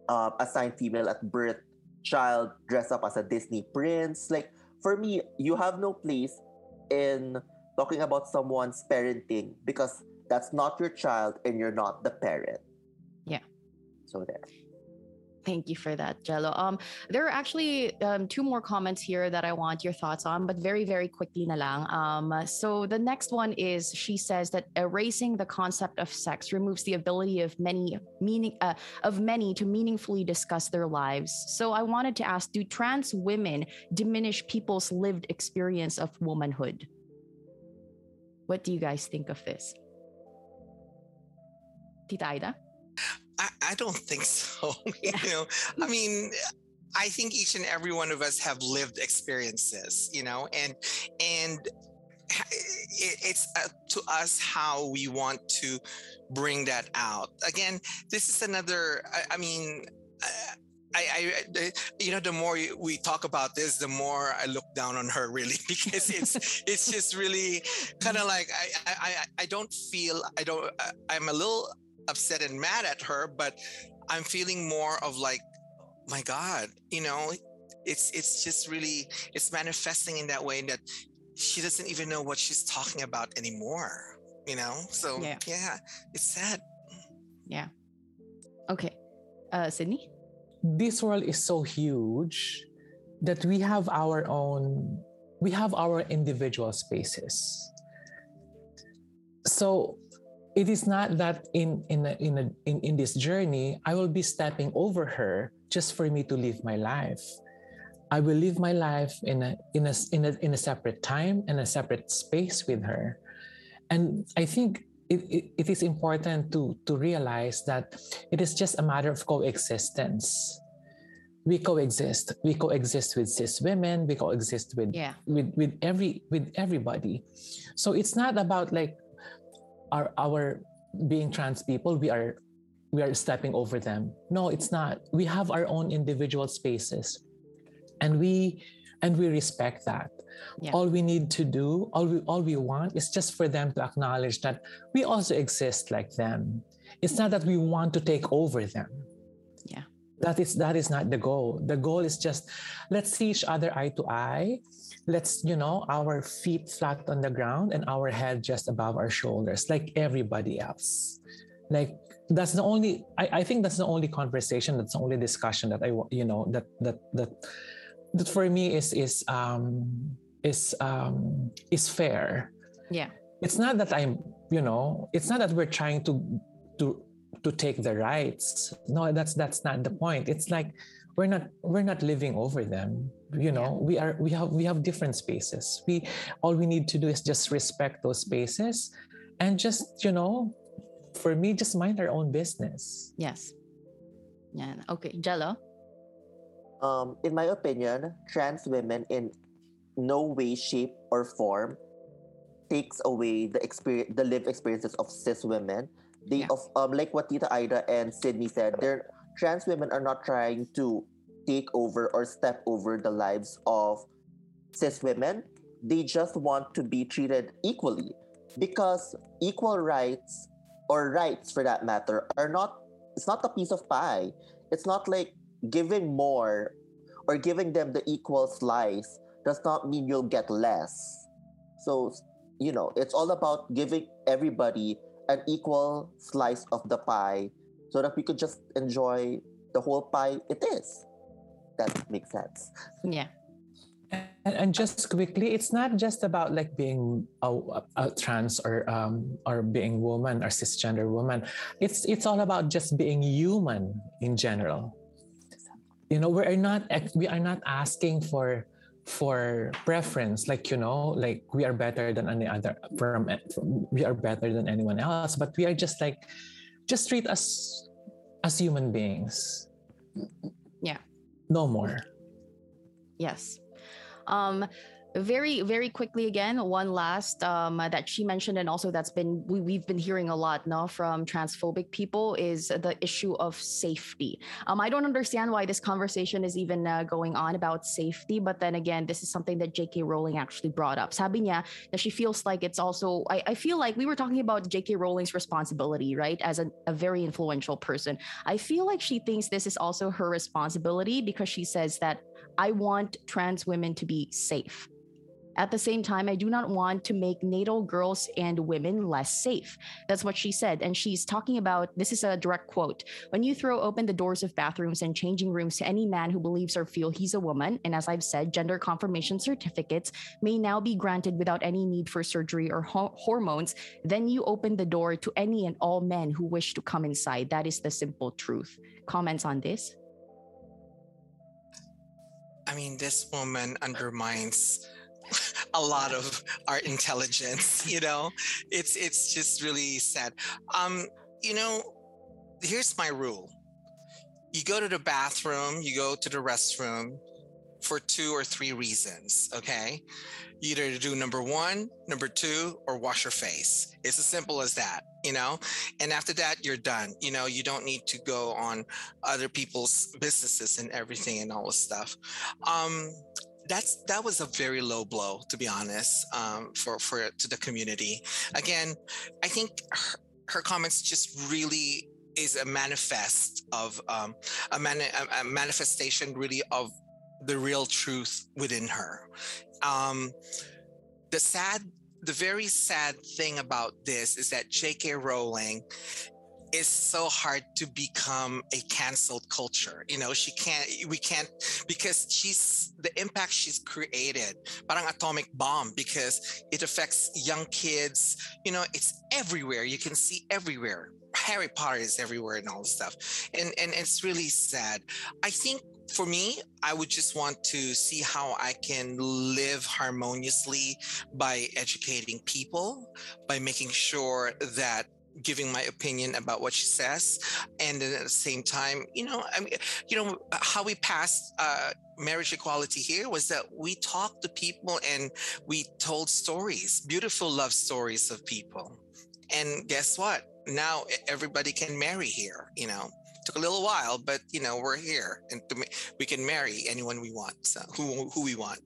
uh, assigned female at birth child dress up as a Disney prince? Like for me, you have no place in talking about someone's parenting because that's not your child and you're not the parent. Yeah. So there. Thank you for that, Gelo. Um, there are actually um, two more comments here that I want your thoughts on, but very, very quickly na lang. Um, so the next one is she says that erasing the concept of sex removes the ability of many meaning uh, of many to meaningfully discuss their lives. So I wanted to ask: Do trans women diminish people's lived experience of womanhood? What do you guys think of this, Tita? I, I don't think so. you know, I mean, I think each and every one of us have lived experiences, you know, and and it's uh, to us how we want to bring that out. Again, this is another. I, I mean. Uh, I, I, you know, the more we talk about this, the more I look down on her, really, because it's it's just really kind of like I, I I don't feel I don't I'm a little upset and mad at her, but I'm feeling more of like, my God, you know, it's it's just really it's manifesting in that way that she doesn't even know what she's talking about anymore. You know? So yeah, yeah it's sad. Yeah. Okay. Uh Sydney? This world is so huge that we have our own we have our individual spaces. So it is not that in in a, in, a, in in this journey I will be stepping over her just for me to live my life. I will live my life in a in a in a in a separate time and a separate space with her, and I think it, it, it is important to to realize that it is just a matter of coexistence. We coexist. We coexist with cis women. We coexist with yeah. with with every with everybody. So it's not about like our our being trans people we are we are stepping over them. No it's not. We have our own individual spaces. And we and we respect that. Yeah. all we need to do all we all we want is just for them to acknowledge that we also exist like them. It's not that we want to take over them. Yeah. That is that is not the goal. The goal is just let's see each other eye to eye let's you know our feet flat on the ground and our head just above our shoulders like everybody else. Like that's the only I, I think that's the only conversation that's the only discussion that i you know that that that that for me is is um is um is fair. Yeah. It's not that i'm you know it's not that we're trying to to to take the rights. No that's that's not the point. It's like we're not we're not living over them you know? Yeah. we are we have we have different spaces. We all we need to do is just respect those spaces and just you know for me just mind our own business. Yes. Yeah okay gelo? Um in my opinion trans women in no way shape or form takes away the experience the lived experiences of cis women. They yeah. of um like what Tita Aida and Sydney said, they're trans women are not trying to take over or step over the lives of cis women. They just want to be treated equally because equal rights or rights for that matter are not it's not a piece of pie. It's not like giving more or giving them the equal slice does not mean you'll get less. So, you know, it's all about giving everybody an equal slice of the pie so that we could just enjoy the whole pie it is. That makes sense. Yeah. And, and just quickly, it's not just about like being a, a trans or um, or being woman or cisgender woman. It's it's all about just being human in general. You know, we are not we are not asking for for preference like you know like we are better than any other from, from, we are better than anyone else but we are just like just treat us as human beings. Yeah. No more. Yes. Um very very quickly again one last um, that she mentioned and also that's been we, we've been hearing a lot now from transphobic people is the issue of safety. Um, i don't understand why this conversation is even uh, going on about safety but then again this is something that jk rowling actually brought up. Sabi niya that she feels like it's also I, I feel like we were talking about jk rowling's responsibility right as a, a very influential person. I feel like she thinks this is also her responsibility because she says that i want trans women to be safe at the same time, I do not want to make natal girls and women less safe. That's what she said. And she's talking about this is a direct quote when you throw open the doors of bathrooms and changing rooms to any man who believes or feel he's a woman, and as I've said, gender confirmation certificates may now be granted without any need for surgery or ho- hormones, then you open the door to any and all men who wish to come inside. That is the simple truth. Comments on this? I mean, this woman undermines a lot of our intelligence you know? It's it's just really sad. Um you know here's my rule. You go to the bathroom you go to the restroom for two or three reasons okay? Either do number one number two or wash your face. It's as simple as that you know? And after that you're done. You know you don't need to go on other people's businesses and everything and all this stuff. Um that's that was a very low blow to be honest um, for for to the community. Again i think her, her comments just really is a manifest of um, a, mani- a, manifestation really of the real truth within her. Um, the sad the very sad thing about this is that j.k rowling is so hard to become a canceled culture. You know, she can't, we can't, because she's, the impact she's created, parang atomic bomb, because it affects young kids. You know, it's everywhere. You can see everywhere. Harry Potter is everywhere and all this stuff. And, and it's really sad. I think for me, I would just want to see how I can live harmoniously by educating people, by making sure that giving my opinion about what she says and then at the same time you know i mean you know how we passed uh, marriage equality here was that we talked to people and we told stories beautiful love stories of people. And guess what? Now everybody can marry here you know. Took a little while but you know we're here and we can marry anyone we want so who who we want.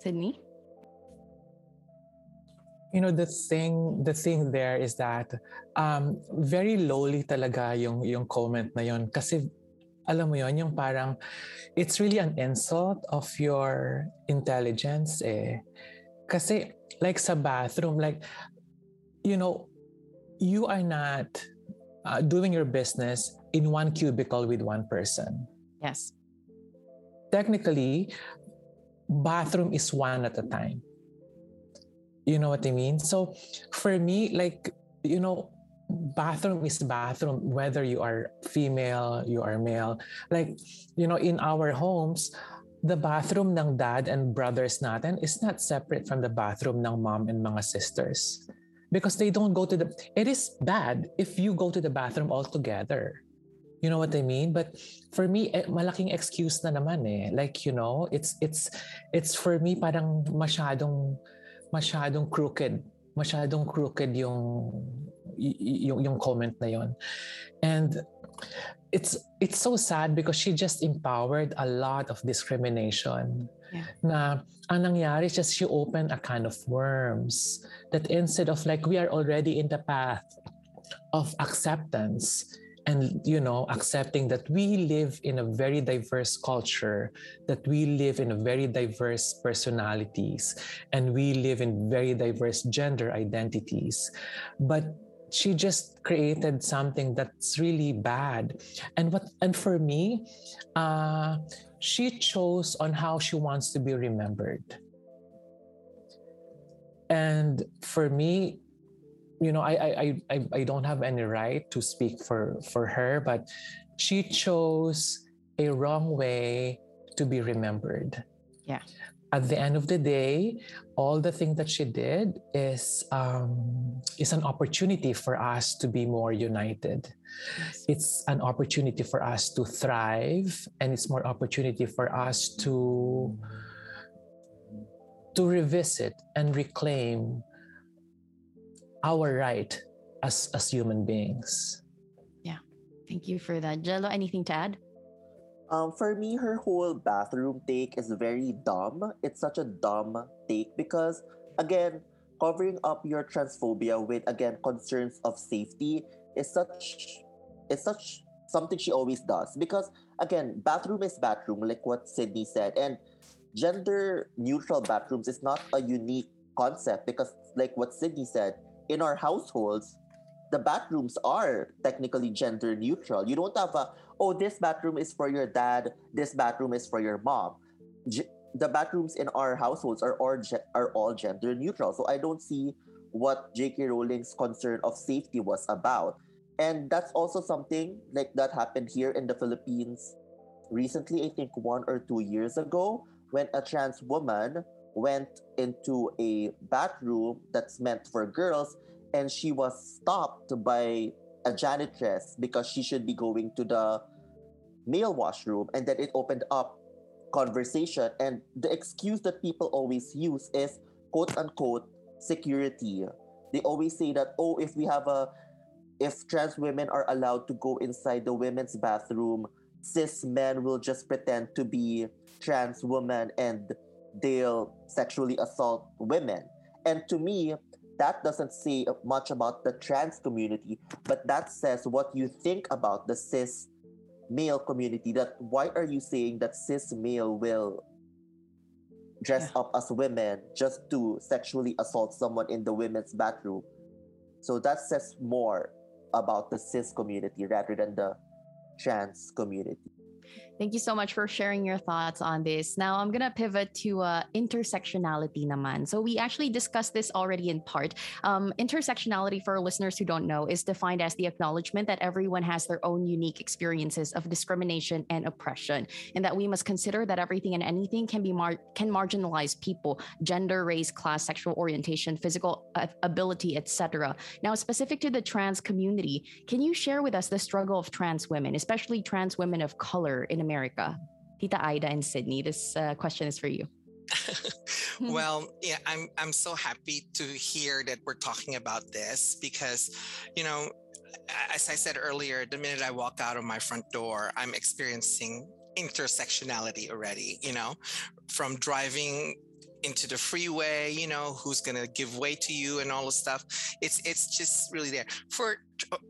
Sydney you know the thing the thing there is that um, very lowly talaga yung yung comment na yon kasi alam mo yon yung parang it's really an insult of your intelligence eh. Kasi like sa bathroom like you know you are not uh, doing your business in one cubicle with one person. Yes. Technically bathroom is one at a time you know what I mean? So for me, like, you know, bathroom is bathroom, whether you are female, you are male. Like, you know, in our homes, the bathroom ng dad and brothers natin is not separate from the bathroom ng mom and mga sisters. Because they don't go to the, it is bad if you go to the bathroom all together. You know what I mean? But for me, eh, malaking excuse na naman eh. Like, you know, it's, it's, it's for me parang masyadong, masyadong crooked. Masyadong crooked yung yung, yung comment na yon. And it's it's so sad because she just empowered a lot of discrimination. Yeah. Na ang nangyari just she opened a kind of worms that instead of like we are already in the path of acceptance and you know accepting that we live in a very diverse culture that we live in very diverse personalities and we live in very diverse gender identities. But she just created something that's really bad. And what and for me uh, she chose on how she wants to be remembered. And for me you know, I, I I I don't have any right to speak for for her, but she chose a wrong way to be remembered. Yeah. At the end of the day, all the thing that she did is um, is an opportunity for us to be more united. Yes. It's an opportunity for us to thrive, and it's more opportunity for us to to revisit and reclaim our right as as human beings. Yeah. Thank you for that. Gelo, anything to add? Um, for me, her whole bathroom take is very dumb. It's such a dumb take because, again, covering up your transphobia with again concerns of safety is such is such something she always does because again bathroom is bathroom like what sydney said and gender neutral bathrooms is not a unique concept because like what sydney said in our households, the bathrooms are technically gender neutral. You don't have a, oh, this bathroom is for your dad, this bathroom is for your mom. G- the bathrooms in our households are all, ge- are all gender neutral. So I don't see what J.K. Rowling's concern of safety was about. And that's also something like that happened here in the Philippines recently, I think one or two years ago, when a trans woman went into a bathroom that's meant for girls and she was stopped by a janitress because she should be going to the male washroom and then it opened up conversation. And the excuse that people always use is quote unquote security. They always say that oh if we have a if trans women are allowed to go inside the women's bathroom cis men will just pretend to be trans women and they'll sexually assault women. And to me, that doesn't say much about the trans community, but that says what you think about the cis male community. That why are you saying that cis male will dress yeah. up as women just to sexually assault someone in the women's bathroom? So that says more about the cis community rather than the trans community. Thank you so much for sharing your thoughts on this. Now I'm gonna pivot to uh, intersectionality naman. So we actually discussed this already in part. Um, intersectionality, for listeners who don't know, is defined as the acknowledgement that everyone has their own unique experiences of discrimination and oppression, and that we must consider that everything and anything can be mar- can marginalize people, gender, race, class, sexual orientation, physical uh, ability, etc. Now, specific to the trans community, can you share with us the struggle of trans women, especially trans women of color in America? Tita Aida and Sydney, this uh, question is for you. well, yeah, I'm I'm so happy to hear that we're talking about this because, you know, as I said earlier, the minute I walk out of my front door, I'm experiencing intersectionality already, you know, from driving into the freeway you know who's gonna give way to you and all the stuff it's it's just really there for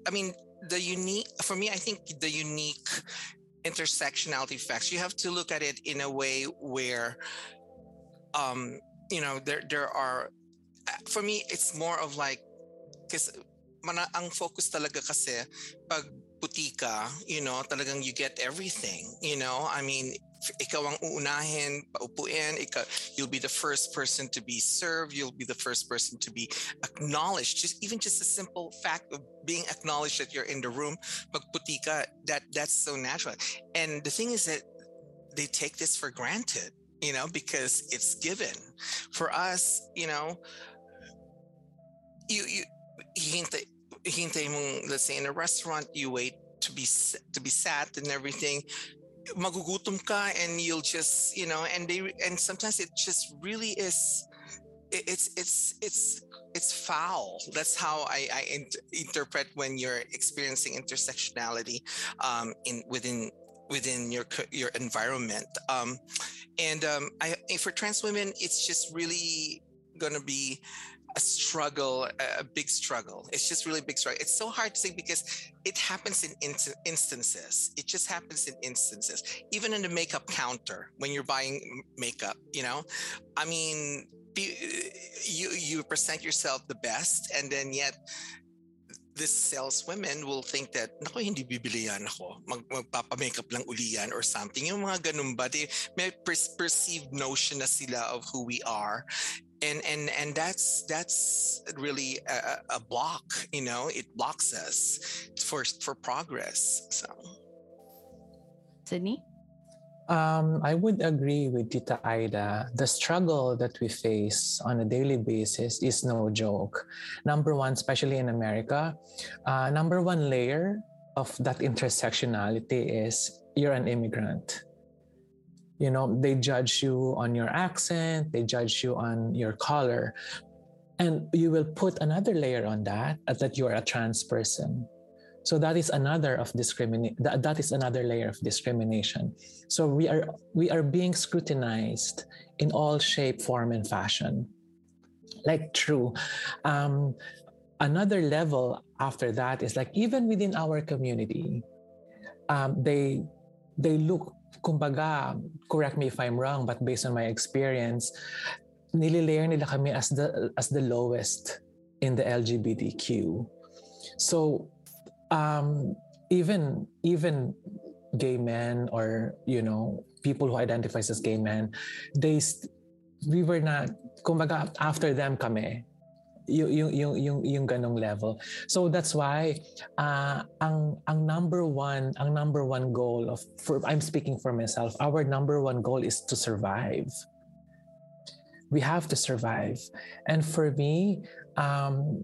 i mean the unique for me i think the unique intersectionality effects. you have to look at it in a way where um you know there there are for me it's more of like because mana ang focus talaga kasi pag puti ka, you know, talagang you get everything, you know? I mean, ikaw ang uunahin, paupuin, ikaw, you'll be the first person to be served, you'll be the first person to be acknowledged. Just even just a simple fact of being acknowledged that you're in the room, pag ka, that that's so natural. And the thing is that they take this for granted, you know, because it's given. For us, you know, you you hihintay mong let's say in a restaurant you wait to be to be sat and everything magugutom ka and you'll just you know and they and sometimes it just really is it's it's it's it's foul. That's how i, I interpret when you're experiencing intersectionality um, in within within your your environment. Um, and um, I, for trans women it's just really gonna be a struggle, a big struggle. It's just really big struggle. It's so hard to say because it happens in instances. It just happens in instances. Even in the makeup counter when you're buying makeup, you know, I mean, you you present yourself the best, and then yet this saleswomen will think that, nako, hindi bibili yan ako. Mag, magpapamakeup lang uli yan or something. Yung mga ganun ba? They may per- perceived notion na sila of who we are and and and that's that's really a, a, block you know it blocks us for for progress so sydney um, I would agree with Tita Aida. The struggle that we face on a daily basis is no joke. Number one, especially in America, uh, number one layer of that intersectionality is you're an immigrant you know they judge you on your accent they judge you on your color. And you will put another layer on that uh, that you are a trans person. So that is another of discriminate that, that is another layer of discrimination. So we are we are being scrutinized in all shape form and fashion. Like true. Um, another level after that is like even within our community um, they they look kumbaga, correct me if I'm wrong, but based on my experience, nililayer nila kami as the as the lowest in the LGBTQ. So um, even even gay men or you know people who identifies as gay men, they we were not kumbaga after them kami yung yung yung yung, yung ganong level. So that's why uh, ang ang number one ang number one goal of for I'm speaking for myself. Our number one goal is to survive. We have to survive, and for me, um,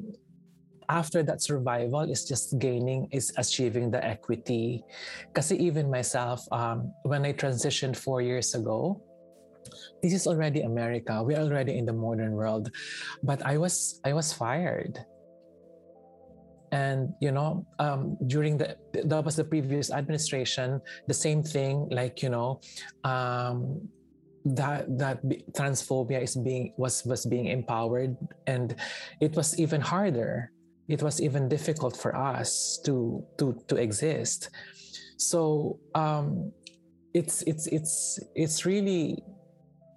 after that survival is just gaining is achieving the equity. Kasi even myself, um, when I transitioned four years ago, this is already America. We're already in the modern world. But I was I was fired. And you know, um, during the that was the previous administration, the same thing, like you know, um, that that transphobia is being was was being empowered, and it was even harder. It was even difficult for us to to to exist. So um, it's it's it's it's really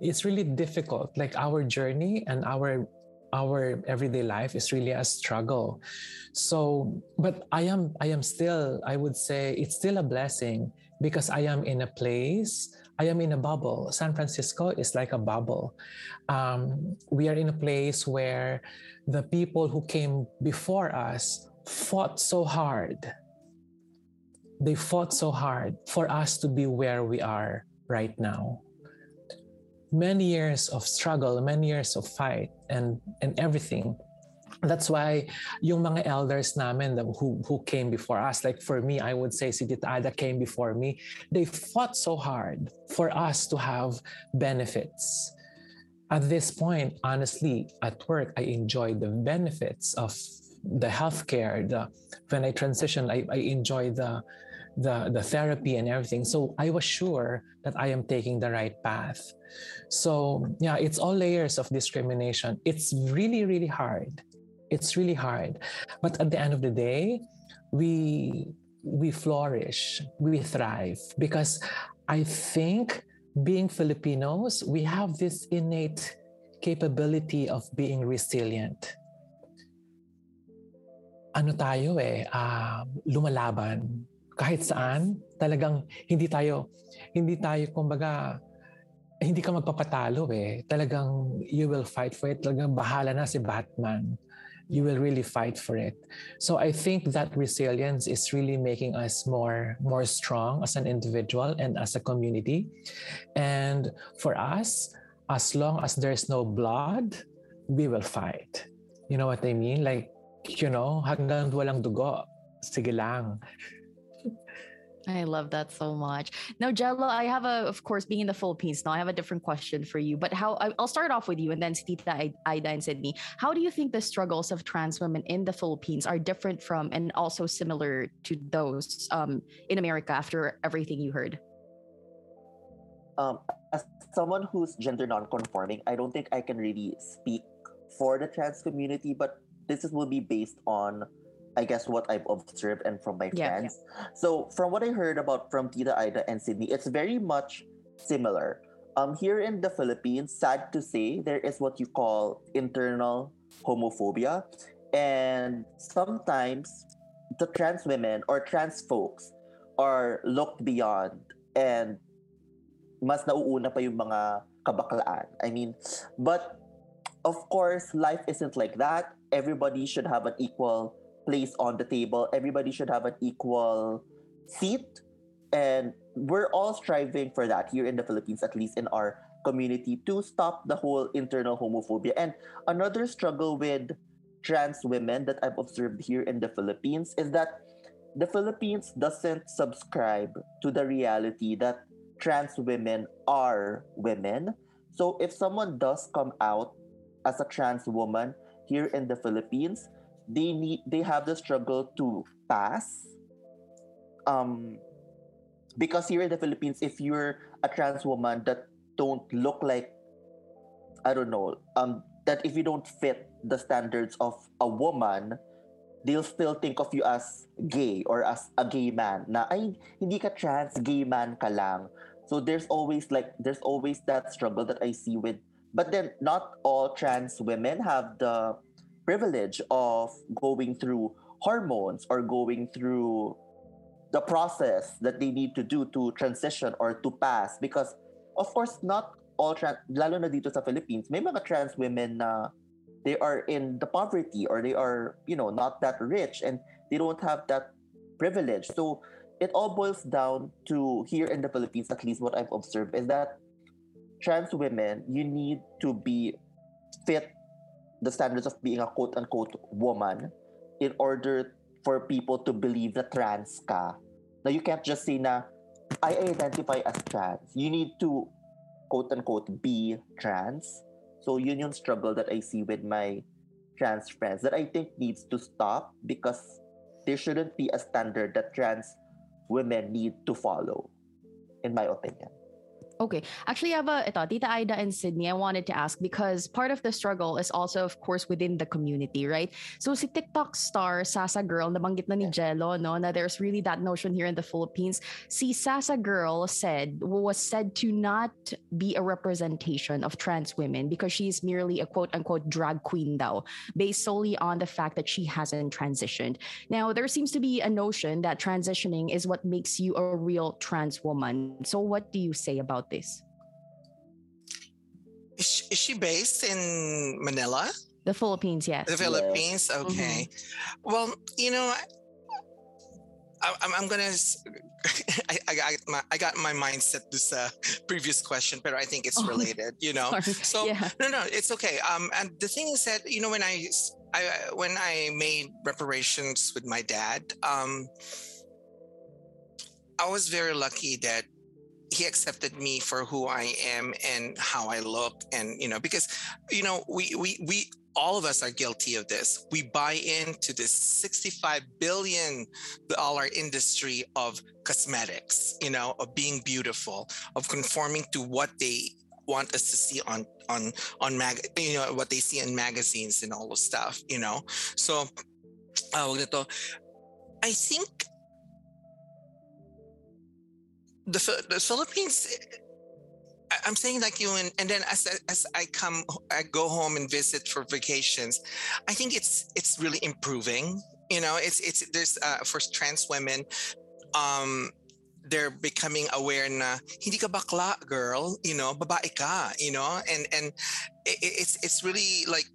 it's really difficult. Like our journey and our our everyday life is really a struggle. So but i am i am still i would say it's still a blessing because i am in a place i am in a bubble. San francisco is like a bubble. Um, we are in a place where the people who came before us fought so hard. They fought so hard for us to be where we are right now many years of struggle, many years of fight and and everything. That's why yung mga elders namin who, who came before us, like for me, I would say si Aida came before me, they fought so hard for us to have benefits. At this point, honestly, at work, I enjoy the benefits of the healthcare. The, when I transitioned, I, I enjoy the the the therapy and everything. So i was sure that i am taking the right path. So yeah it's all layers of discrimination. It's really really hard. It's really hard. But at the end of the day we we flourish. We thrive. Because i think being filipinos we have this innate capability of being resilient. Ano tayo eh, uh, lumalaban kahit saan, talagang hindi tayo, hindi tayo, kumbaga, hindi ka magpapatalo eh. Talagang you will fight for it. Talagang bahala na si Batman. You will really fight for it. So I think that resilience is really making us more more strong as an individual and as a community. And for us, as long as there's no blood, we will fight. You know what I mean? Like, you know, hanggang walang dugo, sige lang. I love that so much. Now, Gelo, I have a, of course, being in the Philippines now, I have a different question for you. But how, I'll start off with you and then Tita Aida and Sydney. How do you think the struggles of trans women in the Philippines are different from and also similar to those um, in America after everything you heard? Um, as someone who's gender non-conforming, I don't think I can really speak for the trans community, but this is, will be based on I guess what I've observed and from my yeah, friends. Yeah. So from what I heard about from Tita Aida and Sydney, it's very much similar. Um, here in the Philippines, sad to say, there is what you call internal homophobia, and sometimes the trans women or trans folks are looked beyond and mas nauuna pa yung mga kabaklaan. I mean, but of course, life isn't like that. Everybody should have an equal place on the table. Everybody should have an equal seat. And we're all striving for that here in the Philippines, at least in our community, to stop the whole internal homophobia. And another struggle with trans women that I've observed here in the Philippines is that the Philippines doesn't subscribe to the reality that trans women are women. So if someone does come out as a trans woman here in the Philippines, they need they have the struggle to pass um because here in the Philippines if you're a trans woman that don't look like I don't know um that if you don't fit the standards of a woman they'll still think of you as gay or as a gay man na ay hindi ka trans gay man ka lang. So there's always like there's always that struggle that I see with but then not all trans women have the privilege of going through hormones or going through the process that they need to do to transition or to pass. Because of course not all trans lalo na dito sa Philippines may mga trans women na they are in the poverty or they are you know not that rich and they don't have that privilege. So it all boils down to here in the Philippines at least what I've observed is that trans women you need to be fit the standards of being a quote unquote woman in order for people to believe na trans ka. Now you can't just say na I identify as trans. You need to quote unquote be trans. So yung struggle that I see with my trans friends that I think needs to stop because there shouldn't be a standard that trans women need to follow, in my opinion. Okay. Actually, I have a, eh, ito, Tita Aida and Sydney, I wanted to ask because part of the struggle is also, of course, within the community, right? So si TikTok star Sassa Gurl, nabanggit na ni Gelo, no, na there's really that notion here in the Philippines. Si Sassa Gurl said, was said to not be a representation of trans women because she's merely a quote-unquote drag queen though, based solely on the fact that she hasn't transitioned. Now, there seems to be a notion that transitioning is what makes you a real trans woman. So what do you say about about this? Is she, is she based in Manila? The Philippines, yes. The Philippines, okay. Mm-hmm. Well, you know, I, am I'm gonna. I, I, got my I got my mindset this uh, previous question, but I think it's oh, related. You know, sorry. so yeah. no, no, it's okay. Um, and the thing is that you know when I, I when I made reparations with my dad, um, I was very lucky that he accepted me for who I am and how I look and you know because you know we we we all of us are guilty of this. We buy into this 65 billion dollar industry of cosmetics, you know, of being beautiful, of conforming to what they want us to see on on on mag you know what they see in magazines and all the stuff, you know. So uh, I think the the Philippines I'm saying like you and, and then as as I come I go home and visit for vacations, I think it's it's really improving. You know, it's it's there's uh, for trans women, um, they're becoming aware na hindi ka bakla girl, you know, babae ka, you know, and and it, it's it's really like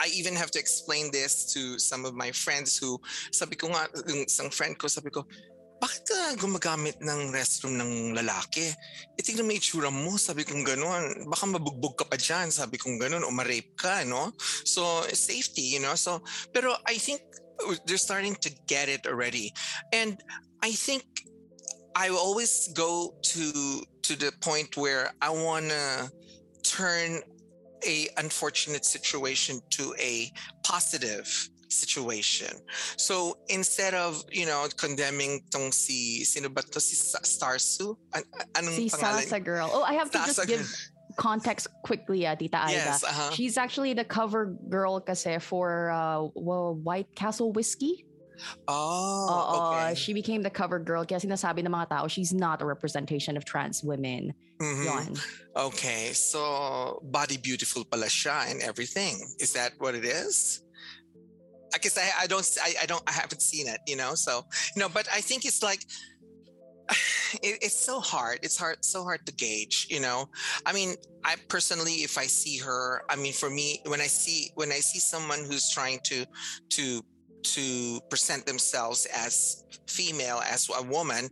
I even have to explain this to some of my friends who sabi ko nga isang friend ko sabi ko bakit ka gumagamit ng restroom ng lalaki? E tingnan mo itsura mo, sabi kong gano'n. Baka mabugbog ka pa dyan, sabi kong gano'n, o ma-rape ka, no? So, safety, you know? So, pero I think they're starting to get it already. And I think I always go to to the point where I want to turn a unfortunate situation to a positive situation. So instead of, you know, condemning tong si, sino ba to? Si Starsu? An- anong si pangalan? Sassa Gurl. Oh, I have to Sassa just give context quickly, uh, Tita Aida. Yes, uh-huh. She's actually the cover girl kasi for uh, White Castle Whiskey. Oh, Oo, okay. She became the cover girl kaya sinasabi ng mga tao she's not a representation of trans women. Mm-hmm. Okay, so body beautiful pala siya and everything. Is that what it is? I guess I, I don't I, I don't I haven't seen it, you know. So you know, but I think it's like it, it's so hard. It's hard so hard to gauge, you know. I mean, I personally, if I see her, I mean, for me, when I see when I see someone who's trying to to to present themselves as female as a woman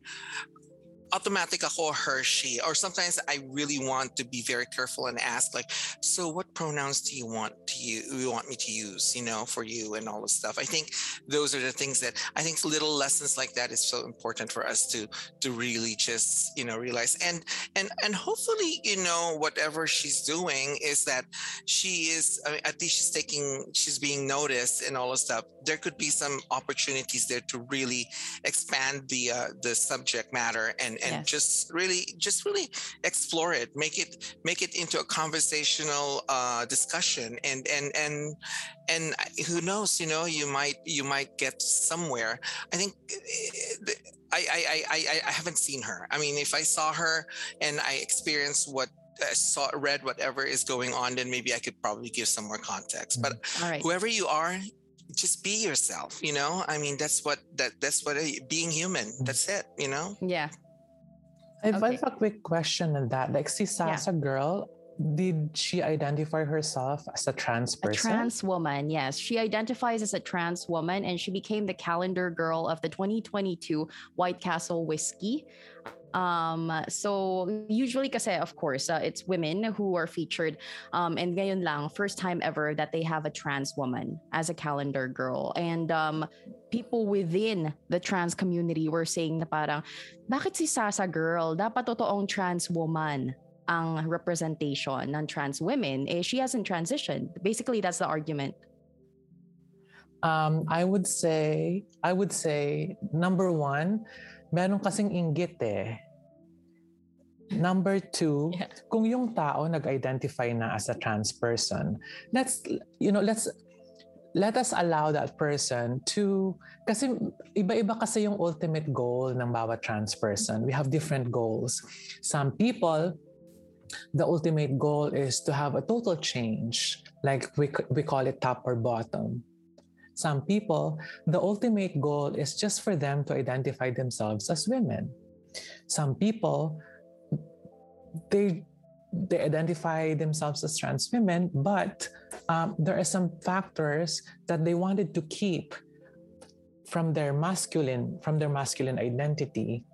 automatic ako her she or sometimes i really want to be very careful and ask like so what pronouns do you want to you you want me to use you know for you and all this stuff? I think those are the things that i think little lessons like that is so important for us to to really just you know realize. And and and hopefully you know whatever she's doing is that she is I mean, at least she's taking she's being noticed and all this stuff. There could be some opportunities there to really expand the uh, the subject matter and and yes. just really just really explore it. Make it make it into a conversational uh, discussion and and and and who knows you know you might you might get somewhere. I think eh, I, I i i haven't seen her. I mean if i saw her and i experienced what I saw read whatever is going on then maybe i could probably give some more context. But right. whoever you are just be yourself you know? I mean that's what that that's what being human mm. that's it you know? Yeah I have okay. a quick question on that. Like, si Sassa yeah. girl, did she identify herself as a trans person? A trans woman, yes. She identifies as a trans woman and she became the calendar girl of the 2022 White Castle Whiskey. Um, so usually kasi of course, uh, it's women who are featured. Um, and ngayon lang, first time ever that they have a trans woman as a calendar girl. And um, people within the trans community were saying na parang, bakit si Sassa gurl? Dapat totoong trans woman ang representation ng trans women. Eh, she hasn't transitioned. Basically, that's the argument. Um, I would say, I would say, number one, meron kasing inggit eh. Number two, yeah. kung yung tao nag-identify na as a trans person, let's, you know, let's, let us allow that person to, kasi iba-iba kasi yung ultimate goal ng bawat trans person. We have different goals. Some people, the ultimate goal is to have a total change, like we, we call it top or bottom. Some people, the ultimate goal is just for them to identify themselves as women. Some people, they they identify themselves as trans women, but um, there are some factors that they wanted to keep from their masculine from their masculine identity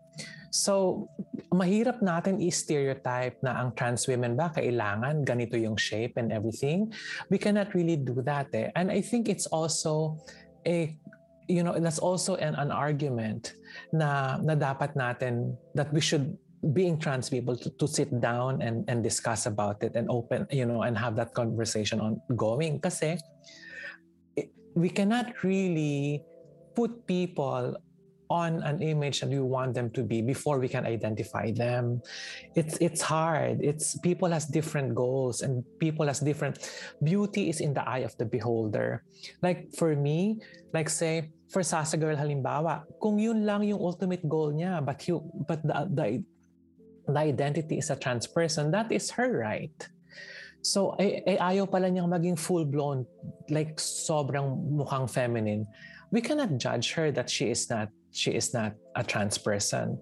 So, mahirap natin i-stereotype na ang trans women ba kailangan ganito yung shape and everything. We cannot really do that eh. And I think it's also a you know, that's also an, an argument na, na dapat natin, that we should being trans people to, to sit down and, and discuss about it and open, you know, and have that conversation ongoing. Kasi we cannot really put people on an image that we want them to be before we can identify them it's it's hard it's people has different goals and people has different beauty is in the eye of the beholder like for me like say for Sasa girl halimbawa kung yun lang yung ultimate goal niya but you but the, the the identity is a trans person, that is her right. So, ay, ay ayaw pala niyang maging full-blown, like sobrang mukhang feminine. We cannot judge her that she is not she is not a trans person.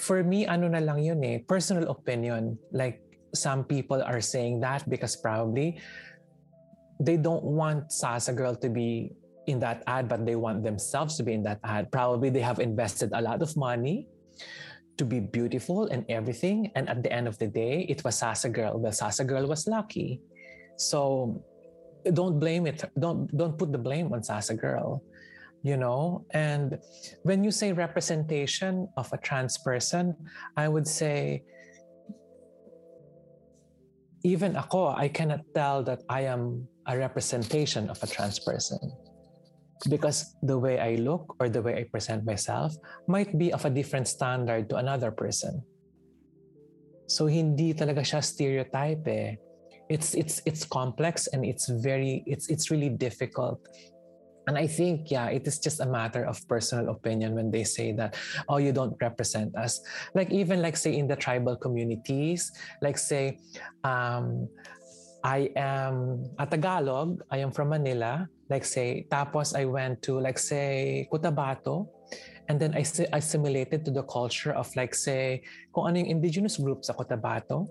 For me, ano na lang yun eh, personal opinion. Like, some people are saying that because probably they don't want Sassa Gurl to be in that ad, but they want themselves to be in that ad. Probably they have invested a lot of money to be beautiful and everything. And at the end of the day, it was Sassa Gurl. Well, Sassa Gurl was lucky. So don't blame it. Don't don't put the blame on Sasa Girl. You know, and when you say representation of a trans person, I would say even ako, I cannot tell that I am a representation of a trans person because the way I look or the way I present myself might be of a different standard to another person. So hindi talaga siya stereotype eh. It's it's it's complex and it's very it's it's really difficult. And I think yeah, it is just a matter of personal opinion when they say that oh you don't represent us. Like even like say in the tribal communities, like say um I am a Tagalog, I am from Manila, like say, tapos I went to like say Cotabato, and then I assimilated to the culture of like say, kung ano yung indigenous group sa Cotabato,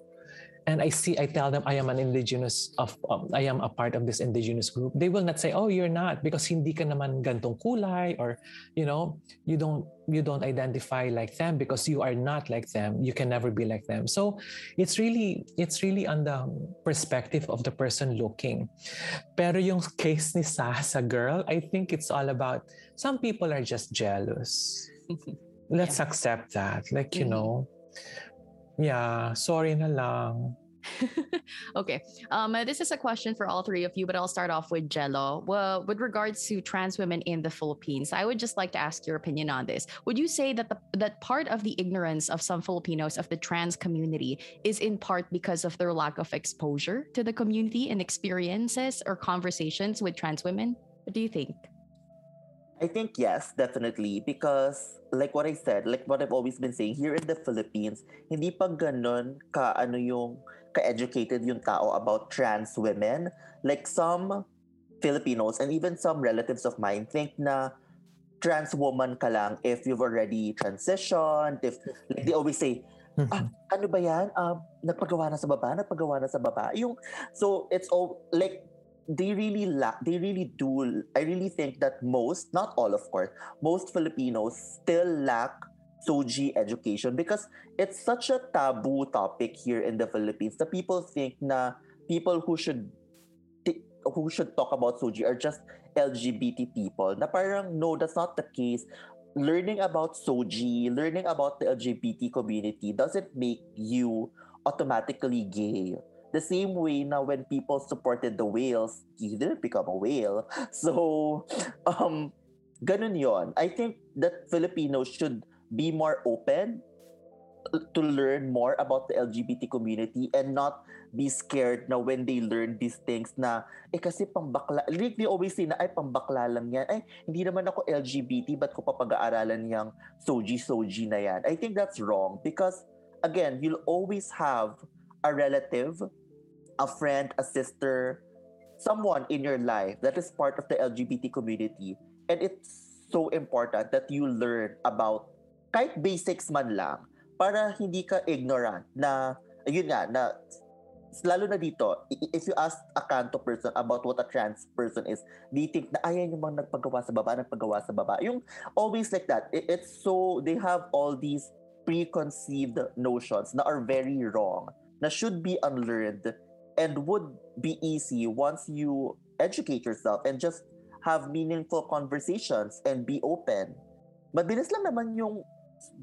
and I see, I tell them I am an indigenous of, um, I am a part of this indigenous group. They will not say, oh, you're not because hindi ka naman gantong kulay or, you know, you don't, you don't identify like them because you are not like them. You can never be like them. So it's really, it's really on the perspective of the person looking. Pero yung case ni Sassa gurl, I think it's all about, some people are just jealous. Let's yeah. accept that. Like, you mm-hmm. know, yeah, sorry na lang. okay. Um, this is a question for all three of you, but I'll start off with Gelo. Well, with regards to trans women in the Philippines, I would just like to ask your opinion on this. Would you say that the that part of the ignorance of some Filipinos of the trans community is in part because of their lack of exposure to the community and experiences or conversations with trans women? What do you think? I think yes, definitely. Because like what I said, like what I've always been saying, here in the Philippines, hindi pa ganun ka ano yung ka-educated yung tao about trans women. Like some Filipinos and even some relatives of mine think na trans woman ka lang if you've already transitioned, if like they always say, ah, ano ba yan? Uh, nagpagawa na sa baba, nagpagawa na sa baba. Yung, so it's all, like, they really lack they really do i really think that most not all of course most filipinos still lack soji education because it's such a taboo topic here in the philippines. The people think na people who should who should talk about soji are just lgbt people. Na parang no that's not the case. Learning about soji learning about the lgbt community doesn't make you automatically gay the same way now when people supported the whales, you didn't become a whale. So, um, ganun yon. I think that Filipinos should be more open to learn more about the LGBT community and not be scared na when they learn these things na eh kasi pambakla like they always say na ay pambakla lang yan ay hindi naman ako LGBT but ko papag-aaralan yang soji soji na yan I think that's wrong because again you'll always have a relative a friend, a sister, someone in your life that is part of the LGBT community. And it's so important that you learn about kahit basics man lang para hindi ka ignorant na, ayun nga, na lalo na dito, if you ask a kanto person about what a trans person is, they think na ayan yung mga nagpagawa sa baba, nagpagawa sa baba. Yung always like that. It's so, they have all these preconceived notions na are very wrong, na should be unlearned and would be easy once you educate yourself and just have meaningful conversations and be open. Mabilis lang naman yung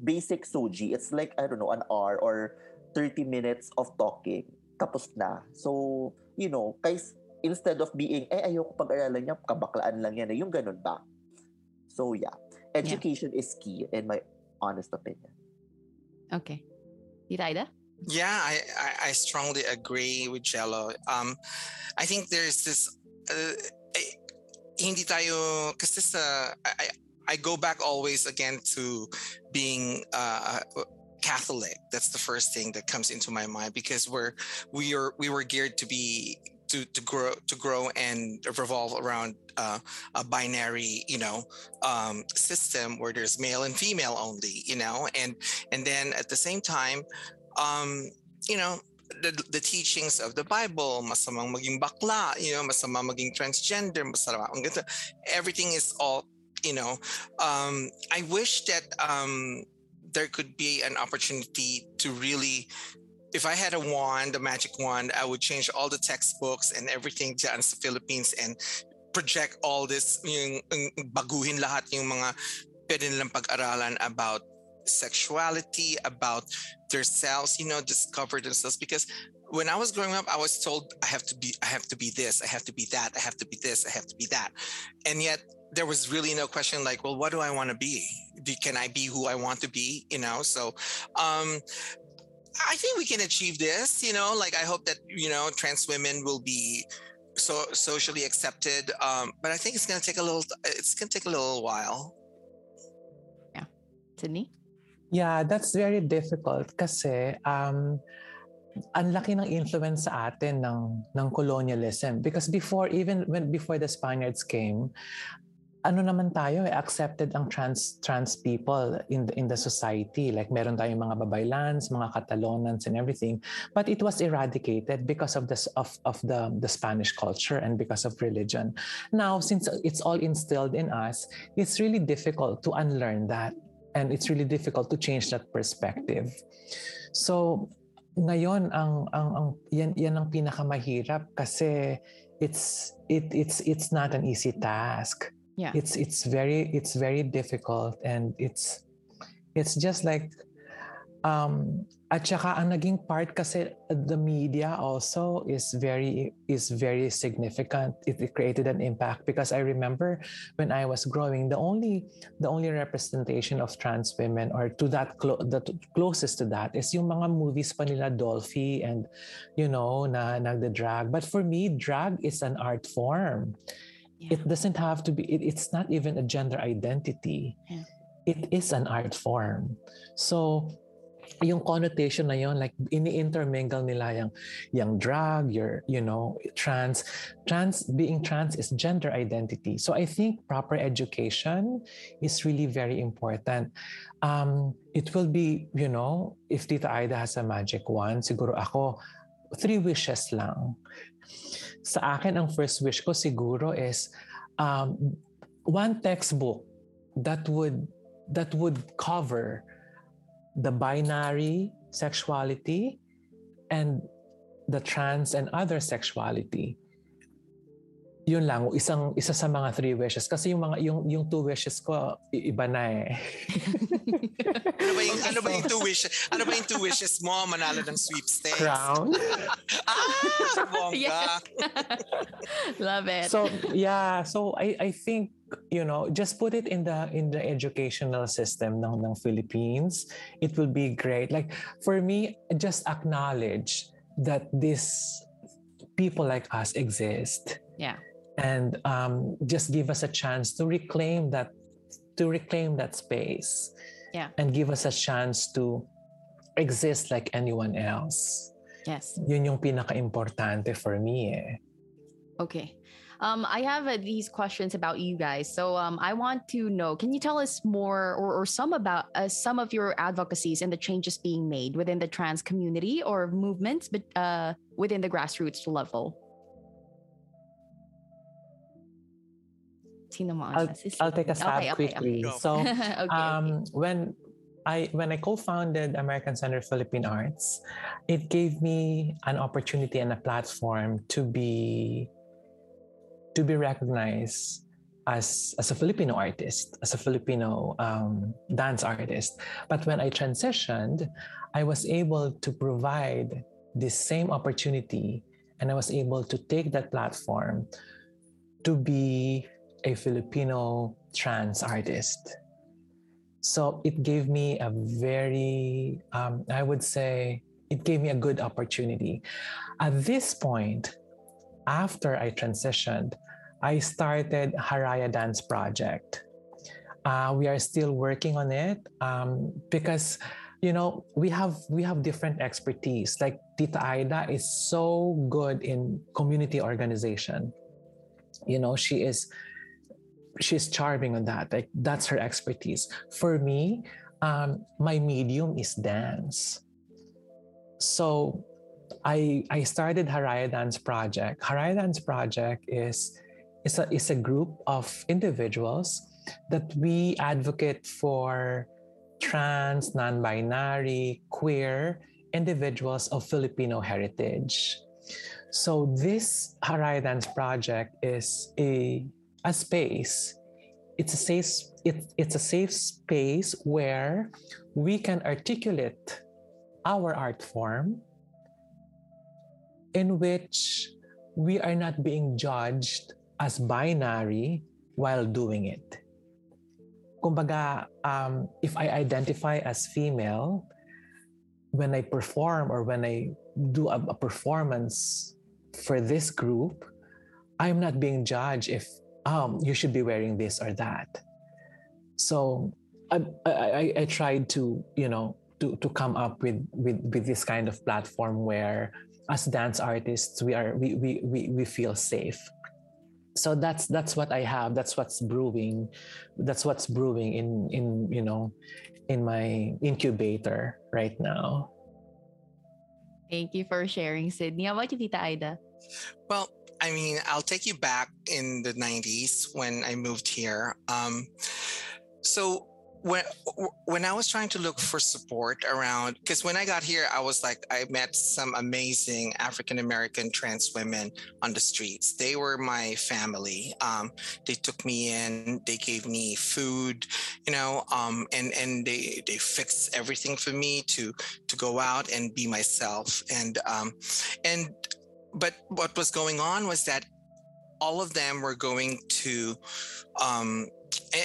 basic soji. It's like, I don't know, an hour or 30 minutes of talking. Tapos na. So, you know, guys, instead of being, eh, ayoko pag-aralan niya, kabaklaan lang yan. Yung ganun ba? So, yeah. Education yeah. is key in my honest opinion. Okay. Ida? Yeah, I, I, I strongly agree with Gelo. Um, I think there's this, uh, hindi tayo, kasi sa, I, I go back always again to being uh, Catholic. That's the first thing that comes into my mind because we're we are we were geared to be to to grow to grow and revolve around uh, a binary you know um, system where there's male and female only you know and and then at the same time um, you know the, the teachings of the Bible, masamang maging bakla, you know, masama maging transgender, masama, everything is all you know um, i wish that um, there could be an opportunity to really if I had a wand, a magic wand, I would change all the textbooks and everything dyan the Philippines and project all this, yung, baguhin lahat yung mga pwede nilang pag-aralan about sexuality, about themselves, you know, discover themselves. Because when I was growing up, I was told I have to be, I have to be this, I have to be that, I have to be this, I have to be that. And yet there was really no question like, well, what do I want to be? Can I be who I want to be? You know, so um, I think we can achieve this. You know, like I hope that you know trans women will be so socially accepted. Um, but I think it's gonna take a little. It's gonna take a little while. Yeah, Sydney. Yeah, that's very difficult kasi um, ang laki ng influence sa atin ng ng colonialism because before even when before the Spaniards came ano naman tayo eh, accepted ang trans trans people in the, in the society. Like meron tayong mga babaylans, mga Catalonans and everything. But it was eradicated because of this of, of the, the Spanish culture and because of religion. Now, since it's all instilled in us, it's really difficult to unlearn that. And it's really difficult to change that perspective. So, ngayon ang ang, ang yan yan ang pinakamahirap kasi it's it it's it's not an easy task yeah it's it's very it's very difficult and it's it's just like um at saka ang naging part kasi the media also is very is very significant. It, it created an impact because i remember when i was growing the only the only representation of trans women or to that clo- the closest to that is yung mga movies pa nila Dolphy and you know na nagda-drag. But for me drag is an art form. Yeah. it doesn't have to be it, it's not even a gender identity. Yeah. it is an art form. So yung connotation na yon like ini-intermingle nila yung yung drag your you know trans trans being trans is gender identity. So i think proper education is really very important. Um it will be you know if Tita Aida has a magic wand siguro ako three wishes lang. Sa akin, ang first wish ko siguro is um, one textbook that would that would cover the binary sexuality and the trans and other sexuality. Yun lang isang isa sa mga three wishes. Kasi yung mga yung yung two wishes ko iba na eh. Ano ba yung ano ba yung two wishes ano ba yung two wishes mo? Manalo ng sweepstakes. Crown? Ah bongga. Love it. So yeah. So i i think you know just put it in the in the educational system ng ng Philippines it will be great. Like for me just acknowledge that this people like us exist. Yeah. And um, just give us a chance to reclaim that to reclaim that space. Yeah. And give us a chance to exist like anyone else. Yes. Yun yung pinaka-importante for me eh. okay um, I have uh, these questions about you guys. So um, I want to know, can you tell us more or, or some about uh, some of your advocacies and the changes being made within the trans community or movements, but uh, within the grassroots level? I'll, I'll take a stab okay, quickly. Okay, okay. So, um, when I when I co-founded American Center for Philippine Arts, it gave me an opportunity and a platform to be to be recognized as, as a Filipino artist, as a Filipino um, dance artist. But when I transitioned, I was able to provide this same opportunity and I was able to take that platform to be a Filipino trans artist. So it gave me a very, um, I would say, it gave me a good opportunity. At this point, after I transitioned, I started Hiraya Dance Project. Uh, we are still working on it um, because you know we have we have different expertise. Like Tita Aida is so good in community organization. You know she is she's charming on that. Like that's her expertise. For me, um, my medium is dance. So I I started Hiraya Dance Project. Hiraya Dance Project is is a, a group of individuals that we advocate for trans, non binary, queer individuals of Filipino heritage. So, this Hiraya Dance Project is a, a space. It's a safe it, it's a safe space where we can articulate our art form in which we are not being judged as binary while doing it. Kumbaga, um, if I identify as female, when I perform or when I do a, a performance for this group, I'm not being judged if um, you should be wearing this or that. So I, I, I tried to, you know, to, to come up with, with, with this kind of platform where as dance artists, we are we, we, we, we feel safe so that's that's what i have. That's what's brewing that's what's brewing in in you know in my incubator right now. Thank you for sharing sydney. How about you tita aida? Well i mean i'll take you back in the 90s when i moved here. Um, so when when I was trying to look for support around, because when I got here, I was like, I met some amazing African American trans women on the streets. They were my family. Um, they took me in. They gave me food, you know, um, and and they they fixed everything for me to to go out and be myself. And um, and but what was going on was that all of them were going to um,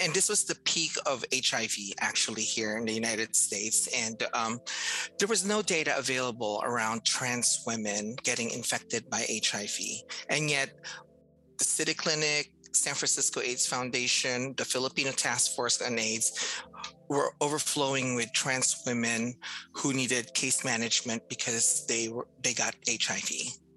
and this was the peak of HIV actually here in the United States. And um, there was no data available around trans women getting infected by HIV. And yet, the City Clinic, San Francisco AIDS Foundation, the Filipino Task Force on AIDS were overflowing with trans women who needed case management because they were they got HIV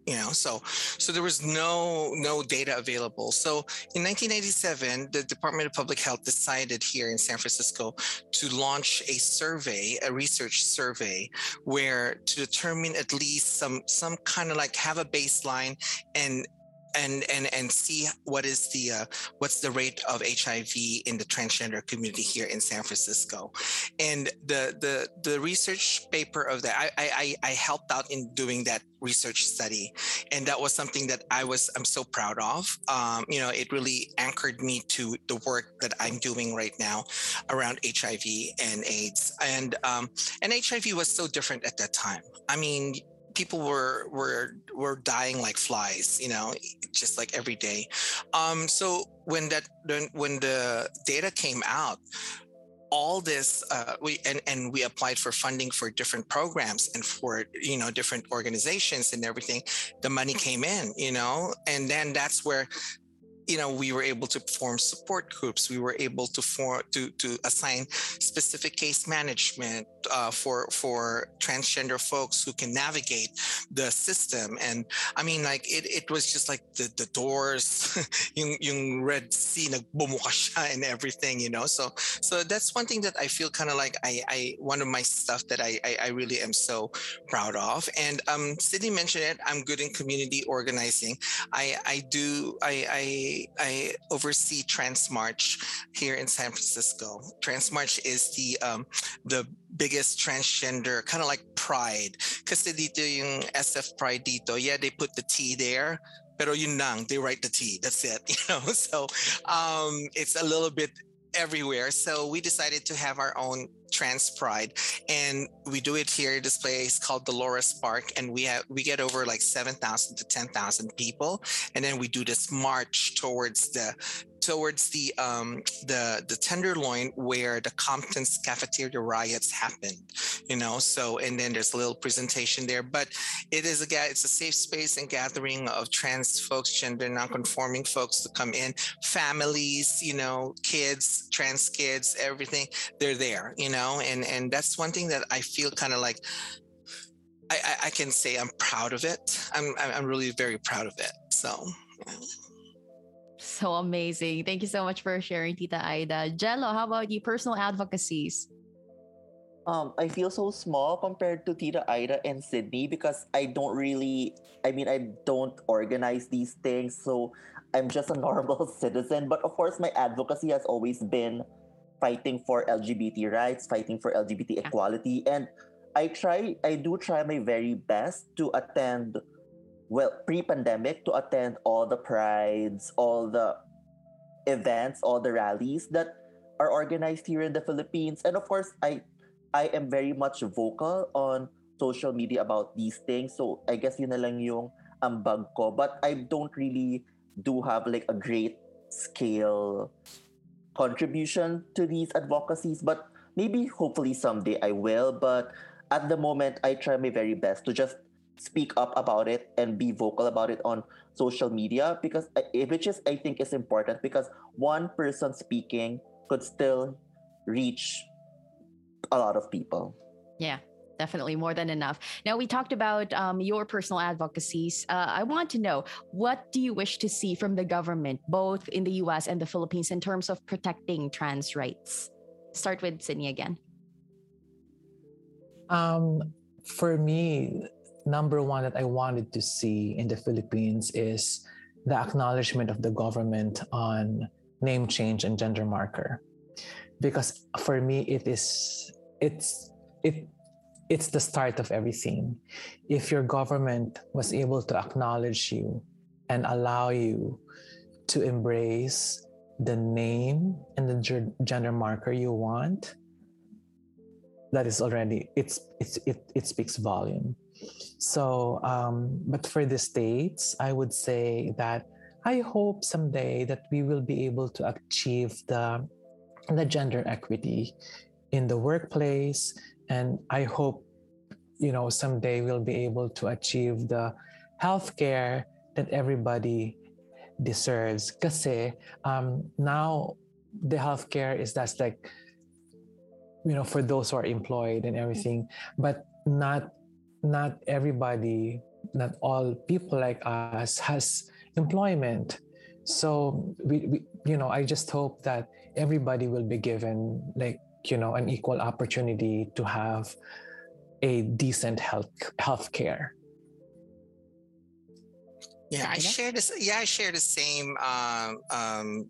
you know so so there was no no data available. So in 1987 the department of public health decided here in san francisco to launch a survey a research survey where to determine at least some some kind of like have a baseline and and and and see what is the uh, what's the rate of HIV in the transgender community here in San Francisco, and the the the research paper of that I I I helped out in doing that research study, and that was something that I was I'm so proud of. Um, you know, it really anchored me to the work that I'm doing right now around HIV and AIDS, and um, and HIV was so different at that time. I mean people were were were dying like flies you know just like every day. Um so when that when the data came out all this uh, we and, and we applied for funding for different programs and for you know different organizations and everything the money came in you know and then that's where you know we were able to form support groups. We were able to form to to assign specific case management uh, for for transgender folks who can navigate the system. And i mean like it, it was just like the the doors yung, yung red sea nagbumuka and everything you know? So so that's one thing that i feel kind of like i i one of my stuff that I, I, I really am so proud of. And um sydney mentioned it i'm good in community organizing. I i do i i I oversee Transmarch here in San Francisco. Transmarch is the um, the biggest transgender kind of like pride kasi dito yung SF Pride dito yeah they put the T there pero yun lang, they write the T. That's it, you know. So um, it's a little bit everywhere. So we decided to have our own trans pride and we do it here this place called dolores park and we have we get over like 7000 to 10000 people and then we do this march towards the towards the um, the the tenderloin where the Compton's cafeteria riots happened. You know, so and then there's a little presentation there, but it is a it's a safe space and gathering of trans folks, gender nonconforming folks to come in, families, you know, kids, trans kids, everything. They're there, you know, and and that's one thing that I feel kind of like. I, I, can say I'm proud of it. I'm I'm really very proud of it. So. Yeah. So amazing. Thank you so much for sharing, Tita Aida. Gelo, how about you? Personal advocacies. Um, I feel so small compared to Tita Aida and Sydney because I don't really, I mean, I don't organize these things. So I'm just a normal citizen. But of course, my advocacy has always been fighting for LGBT rights, fighting for LGBT yeah. equality. And I try, I do try my very best to attend well pre-pandemic to attend all the prides all the events all the rallies that are organized here in the philippines. And of course i i am very much vocal on social media about these things. So i guess yun na lang yung ambag ko. But i don't really do have like a great scale contribution to these advocacies. But maybe hopefully someday i will. But at the moment i try my very best to just speak up about it and be vocal about it on social media because uh, which is I think is important because one person speaking could still reach a lot of people. Yeah, definitely more than enough. Now we talked about um, your personal advocacies. Uh, I want to know what do you wish to see from the government, both in the U.S. and the Philippines, in terms of protecting trans rights. Start with Sydney again. Um, for me, number one that I wanted to see in the Philippines is the acknowledgement of the government on name change and gender marker. Because for me it is it's it it's the start of everything. If your government was able to acknowledge you and allow you to embrace the name and the gender marker you want, that is already it's it's it, it speaks volume so, um, but for the states, I would say that I hope someday that we will be able to achieve the the gender equity in the workplace, and I hope you know someday we'll be able to achieve the healthcare that everybody deserves. Because um, now the healthcare is that's like you know for those who are employed and everything, but not not everybody, not all people like us has employment. So we, we, you know, I just hope that everybody will be given like you know an equal opportunity to have a decent health health care. Yeah, I share this. Yeah, I share the same um, um,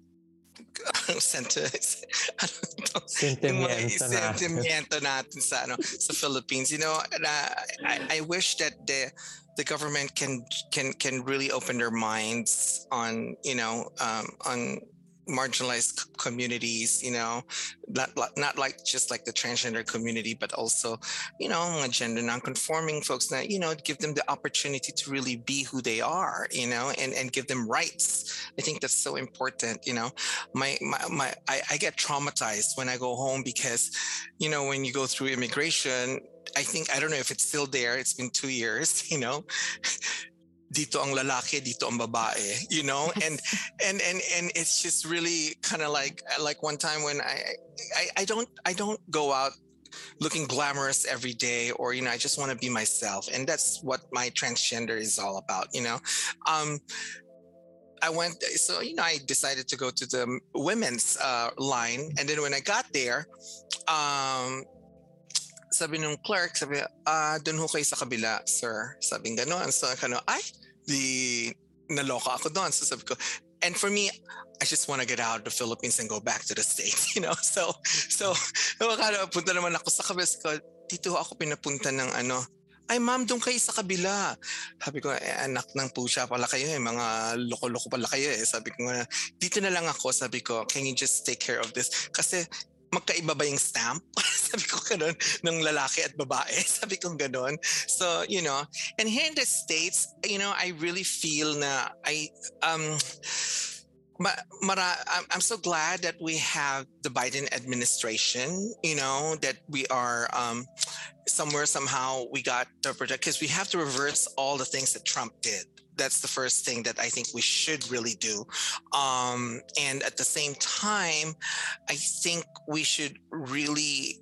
sentimiento, sentimiento natin sa ano sa Philippines. You know, I, I wish that the the government can can can really open their minds on you know um, on marginalized communities you know not not like just like the transgender community but also you know gender non-conforming folks that you know give them the opportunity to really be who they are you know and and give them rights i think that's so important you know my my, my I, I get traumatized when i go home because you know when you go through immigration I think I don't know if it's still there. It's been two years, you know dito ang lalaki, dito ang babae, you know? And and and and it's just really kind of like like one time when I, I I don't I don't go out looking glamorous every day or you know I just want to be myself and that's what my transgender is all about, you know. Um I went so you know I decided to go to the women's uh, line and then when I got there um sabi ng clerk, sabi, ah, doon ho kayo sa kabila, sir. Sabi gano'n. So, ano, ay, di naloka ako doon. So sabi ko, and for me, I just want to get out of the Philippines and go back to the States, you know? So, so, nakakala, punta naman ako sa kabila ko, dito ako pinapunta ng ano, ay ma'am, doon kayo sa kabila. Sabi ko, eh, anak ng pusha pala kayo eh, mga loko-loko pala kayo eh. Sabi ko dito na lang ako. Sabi ko, can you just take care of this? Kasi magkaiba ba yung stamp? Sabi ko ganun, ng lalaki at babae. Sabi ko ganun. So, you know, and here in the States, you know, I really feel na I, um, Mara, I'm so glad that we have the Biden administration, you know, that we are um, somewhere somehow we got to protect because we have to reverse all the things that Trump did. That's the first thing that I think we should really do. Um, and at the same time, I think we should really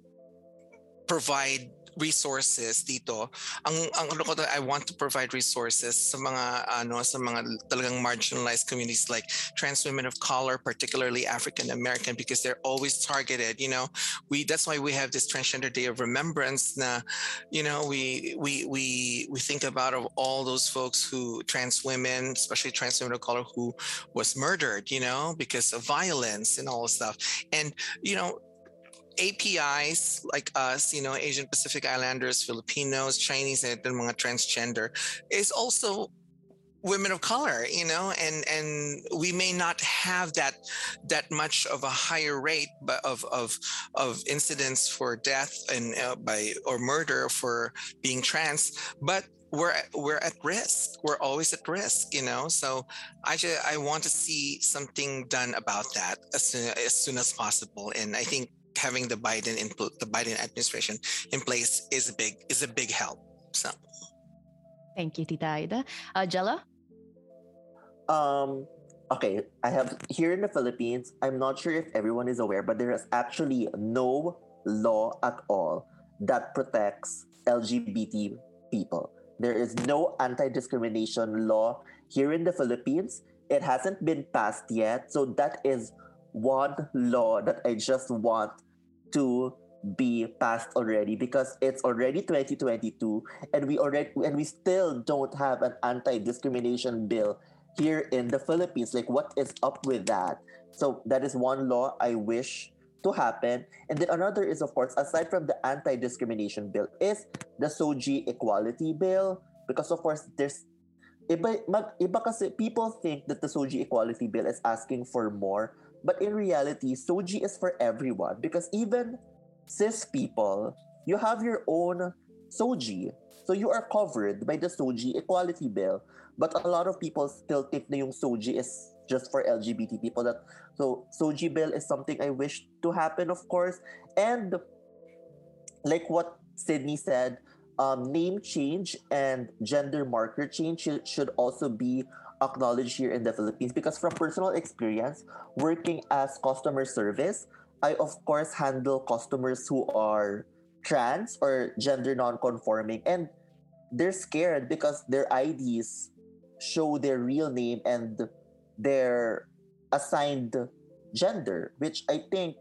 provide resources dito. Ang ang ano ko I want to provide resources sa mga ano sa mga talagang marginalized communities like trans women of color, particularly African American because they're always targeted, you know. We that's why we have this transgender day of remembrance na you know, we we we we think about of all those folks who trans women, especially trans women of color who was murdered, you know, because of violence and all this stuff. And you know, APIs like us, you know, Asian Pacific Islanders, Filipinos, Chinese, and mga transgender is also women of color you know and and we may not have that that much of a higher rate of of of incidents for death and uh, by or murder for being trans but we're we're at risk. We're always at risk you know? So i just i want to see something done about that as soon as soon as possible. And i think having the Biden input, the Biden administration in place is a big is a big help. So, thank you, Tita Aida. Uh, Gelo. Um. Okay, I have here in the Philippines. I'm not sure if everyone is aware, but there is actually no law at all that protects LGBT people. There is no anti-discrimination law here in the Philippines. It hasn't been passed yet, so that is one law that I just want to be passed already because it's already 2022 and we already and we still don't have an anti-discrimination bill here in the Philippines. Like what is up with that? So that is one law I wish to happen. And then another is of course aside from the anti-discrimination bill is the SOGIE equality bill. Because of course there's iba, mag, iba kasi people think that the SOGIE equality bill is asking for more but in reality, SOGIE is for everyone because even cis people, you have your own SOGIE. So you are covered by the SOGIE Equality Bill. But a lot of people still think na yung SOGIE is just for LGBT people. That so SOGIE bill is something I wish to happen, of course. And like what Sydney said, um, name change and gender marker change should, should also be acknowledged here in the Philippines because from personal experience, working as customer service, I of course handle customers who are trans or gender non-conforming. And they're scared because their IDs show their real name and their assigned gender, which I think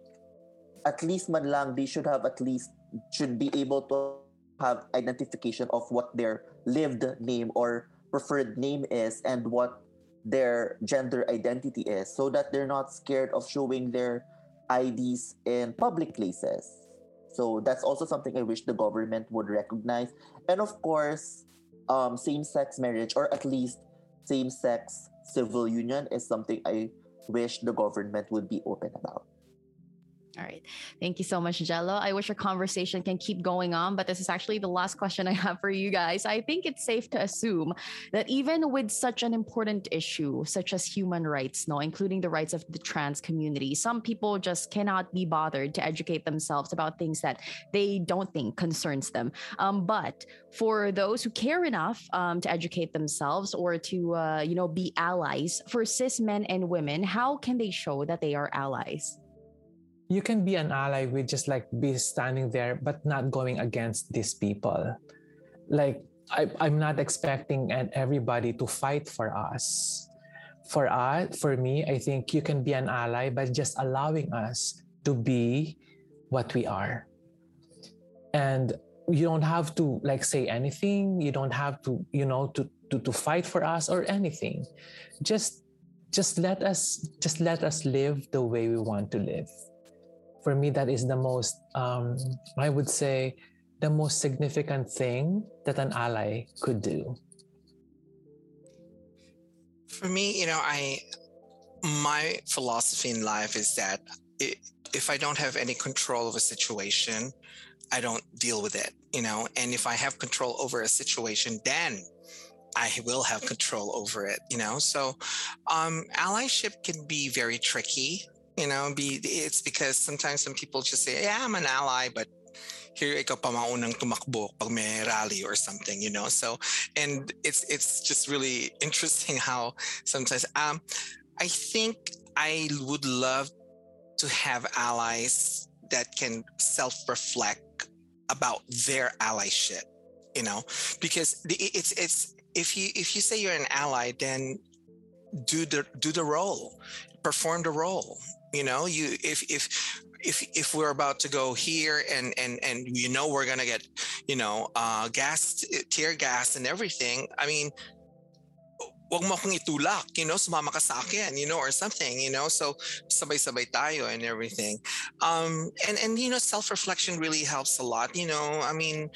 at least man lang they should have at least should be able to have identification of what their lived name or preferred name is and what their gender identity is so that they're not scared of showing their IDs in public places. So that's also something I wish the government would recognize. And of course, um, same sex marriage or at least same sex civil union is something I wish the government would be open about. All right. Thank you so much, Gelo. I wish our conversation can keep going on, but this is actually the last question I have for you guys. I think it's safe to assume that even with such an important issue, such as human rights, no, including the rights of the trans community, some people just cannot be bothered to educate themselves about things that they don't think concerns them. Um, but for those who care enough um, to educate themselves or to, uh, you know, be allies, for cis men and women, how can they show that they are allies? You can be an ally with just like be standing there but not going against these people. Like I, i'm not expecting and everybody to fight for us. For us for me i think you can be an ally by just allowing us to be what we are. And you don't have to like say anything. You don't have to you know to to, to fight for us or anything. Just just let us just let us live the way we want to live for me that is the most um, i would say the most significant thing that an ally could do? For me, you know, I my philosophy in life is that it, if I don't have any control of a situation, I don't deal with it, you know. And if I have control over a situation, then I will have control over it, you know. So, um, allyship can be very tricky, you know. Be it's because sometimes some people just say, "Yeah, I'm an ally," but here ikaw pa maunang tumakbo pag may rally or something, you know. So, and it's it's just really interesting how sometimes um, I think I would love to have allies that can self-reflect about their allyship you know because it's it's if you if you say you're an ally then do the do the role perform the role you know you if if if if we're about to go here and and and you know we're gonna get you know uh gas tear gas and everything i mean wag mo you know, you know, or something, you know, so sabay-sabay tayo and everything. Um, and, and, you know, self-reflection really helps a lot, you know, I mean,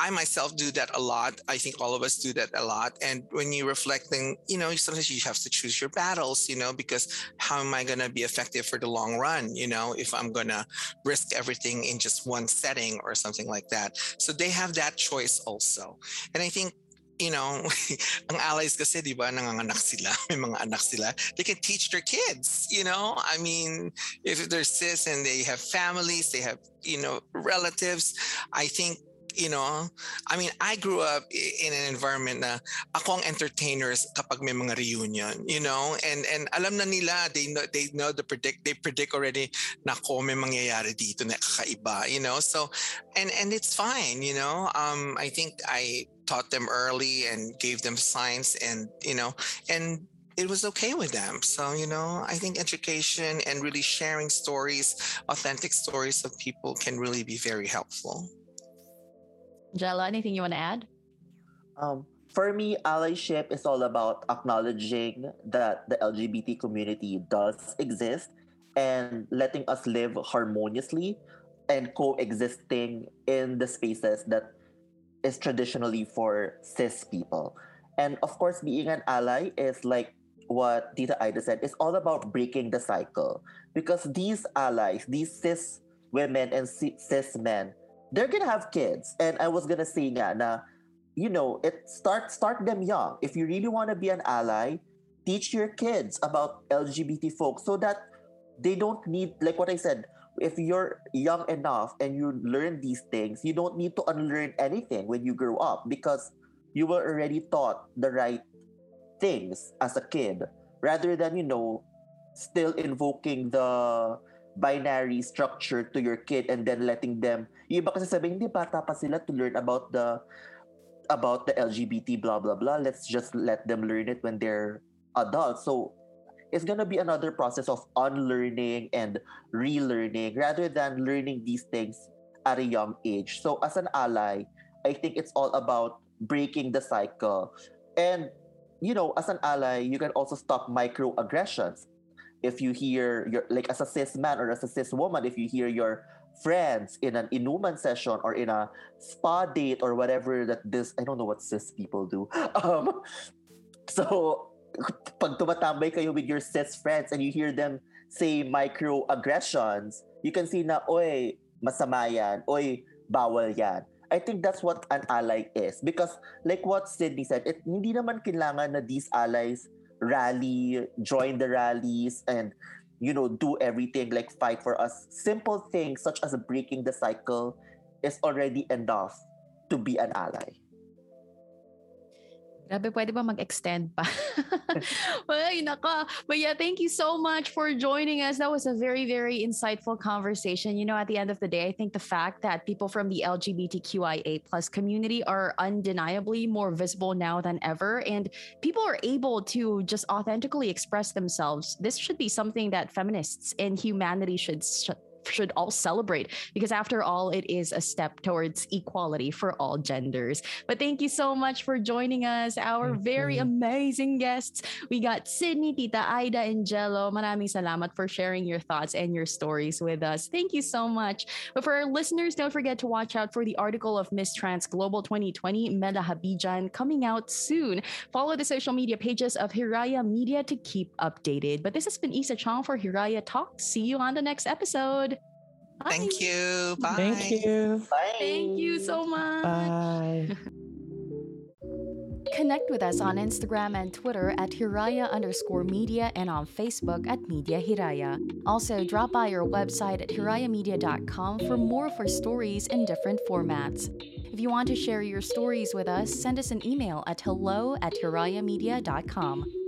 I myself do that a lot. I think all of us do that a lot. And when you reflecting, you know, sometimes you have to choose your battles, you know, because how am I going to be effective for the long run, you know, if I'm going to risk everything in just one setting or something like that. So they have that choice also. And I think you know, ang allies kasi, di ba, nanganganak sila, may mga anak sila, they can teach their kids, you know? I mean, if they're cis and they have families, they have, you know, relatives, I think you know, I mean, I grew up in an environment na ako ang entertainers kapag may mga reunion, you know, and and alam na nila, they know they know the predict they predict already na ko may mangyayari dito na kakaiba, you know. So and and it's fine, you know. Um I think I taught them early and gave them science and you know and it was okay with them so you know i think education and really sharing stories authentic stories of people can really be very helpful gelo anything you want to add um, for me allyship is all about acknowledging that the lgbt community does exist and letting us live harmoniously and coexisting in the spaces that is traditionally for cis people. And of course, being an ally is like what Tita Aida said, it's all about breaking the cycle. Because these allies, these cis women and cis men, they're gonna have kids. And I was gonna say nga na, you know, it start start them young. If you really want to be an ally, teach your kids about LGBT folks so that they don't need like what I said, if you're young enough and you learn these things, you don't need to unlearn anything when you grow up because you were already taught the right things as a kid rather than, you know, still invoking the binary structure to your kid and then letting them yung iba kasi sabihin hindi bata pa sila to learn about the about the LGBT blah blah blah let's just let them learn it when they're adults so it's to be another process of unlearning and relearning rather than learning these things at a young age. So as an ally, I think it's all about breaking the cycle. And you know, as an ally, you can also stop microaggressions. If you hear your like as a cis man or as a cis woman, if you hear your friends in an inuman session or in a spa date or whatever that this I don't know what cis people do. Um, so pag tumatambay kayo with your cis friends and you hear them say microaggressions, you can see na, oy, masama yan, oy, bawal yan. I think that's what an ally is. Because like what Sydney said, it, hindi naman kailangan na these allies rally, join the rallies, and you know, do everything like fight for us. Simple things such as breaking the cycle is already enough to be an ally. Grabe, pwede ba mag-extend pa? well, yun ako. But yeah, thank you so much for joining us. That was a very, very insightful conversation. You know, at the end of the day, I think the fact that people from the LGBTQIA plus community are undeniably more visible now than ever. And people are able to just authentically express themselves. This should be something that feminists and humanity should should all celebrate because after all, it is a step towards equality for all genders. But thank you so much for joining us, our Thank very you. amazing guests. We got Sydney, Tita Aida, and Gelo. Maraming salamat for sharing your thoughts and your stories with us. Thank you so much. But for our listeners, don't forget to watch out for the article of Miss Trans Global 2020, Mela Habijan, coming out soon. Follow the social media pages of Hiraya Media to keep updated. But this has been Ysa Chong for Hiraya Talk. See you on the next episode. Bye. Thank you. Bye. Thank you. Bye. Thank you so much. Bye. Connect with us on Instagram and Twitter at Hiraya underscore media and on Facebook at Media Hiraya. Also, drop by our website at hirayamedia.com for more of our stories in different formats. If you want to share your stories with us, send us an email at hello at hirayamedia.com.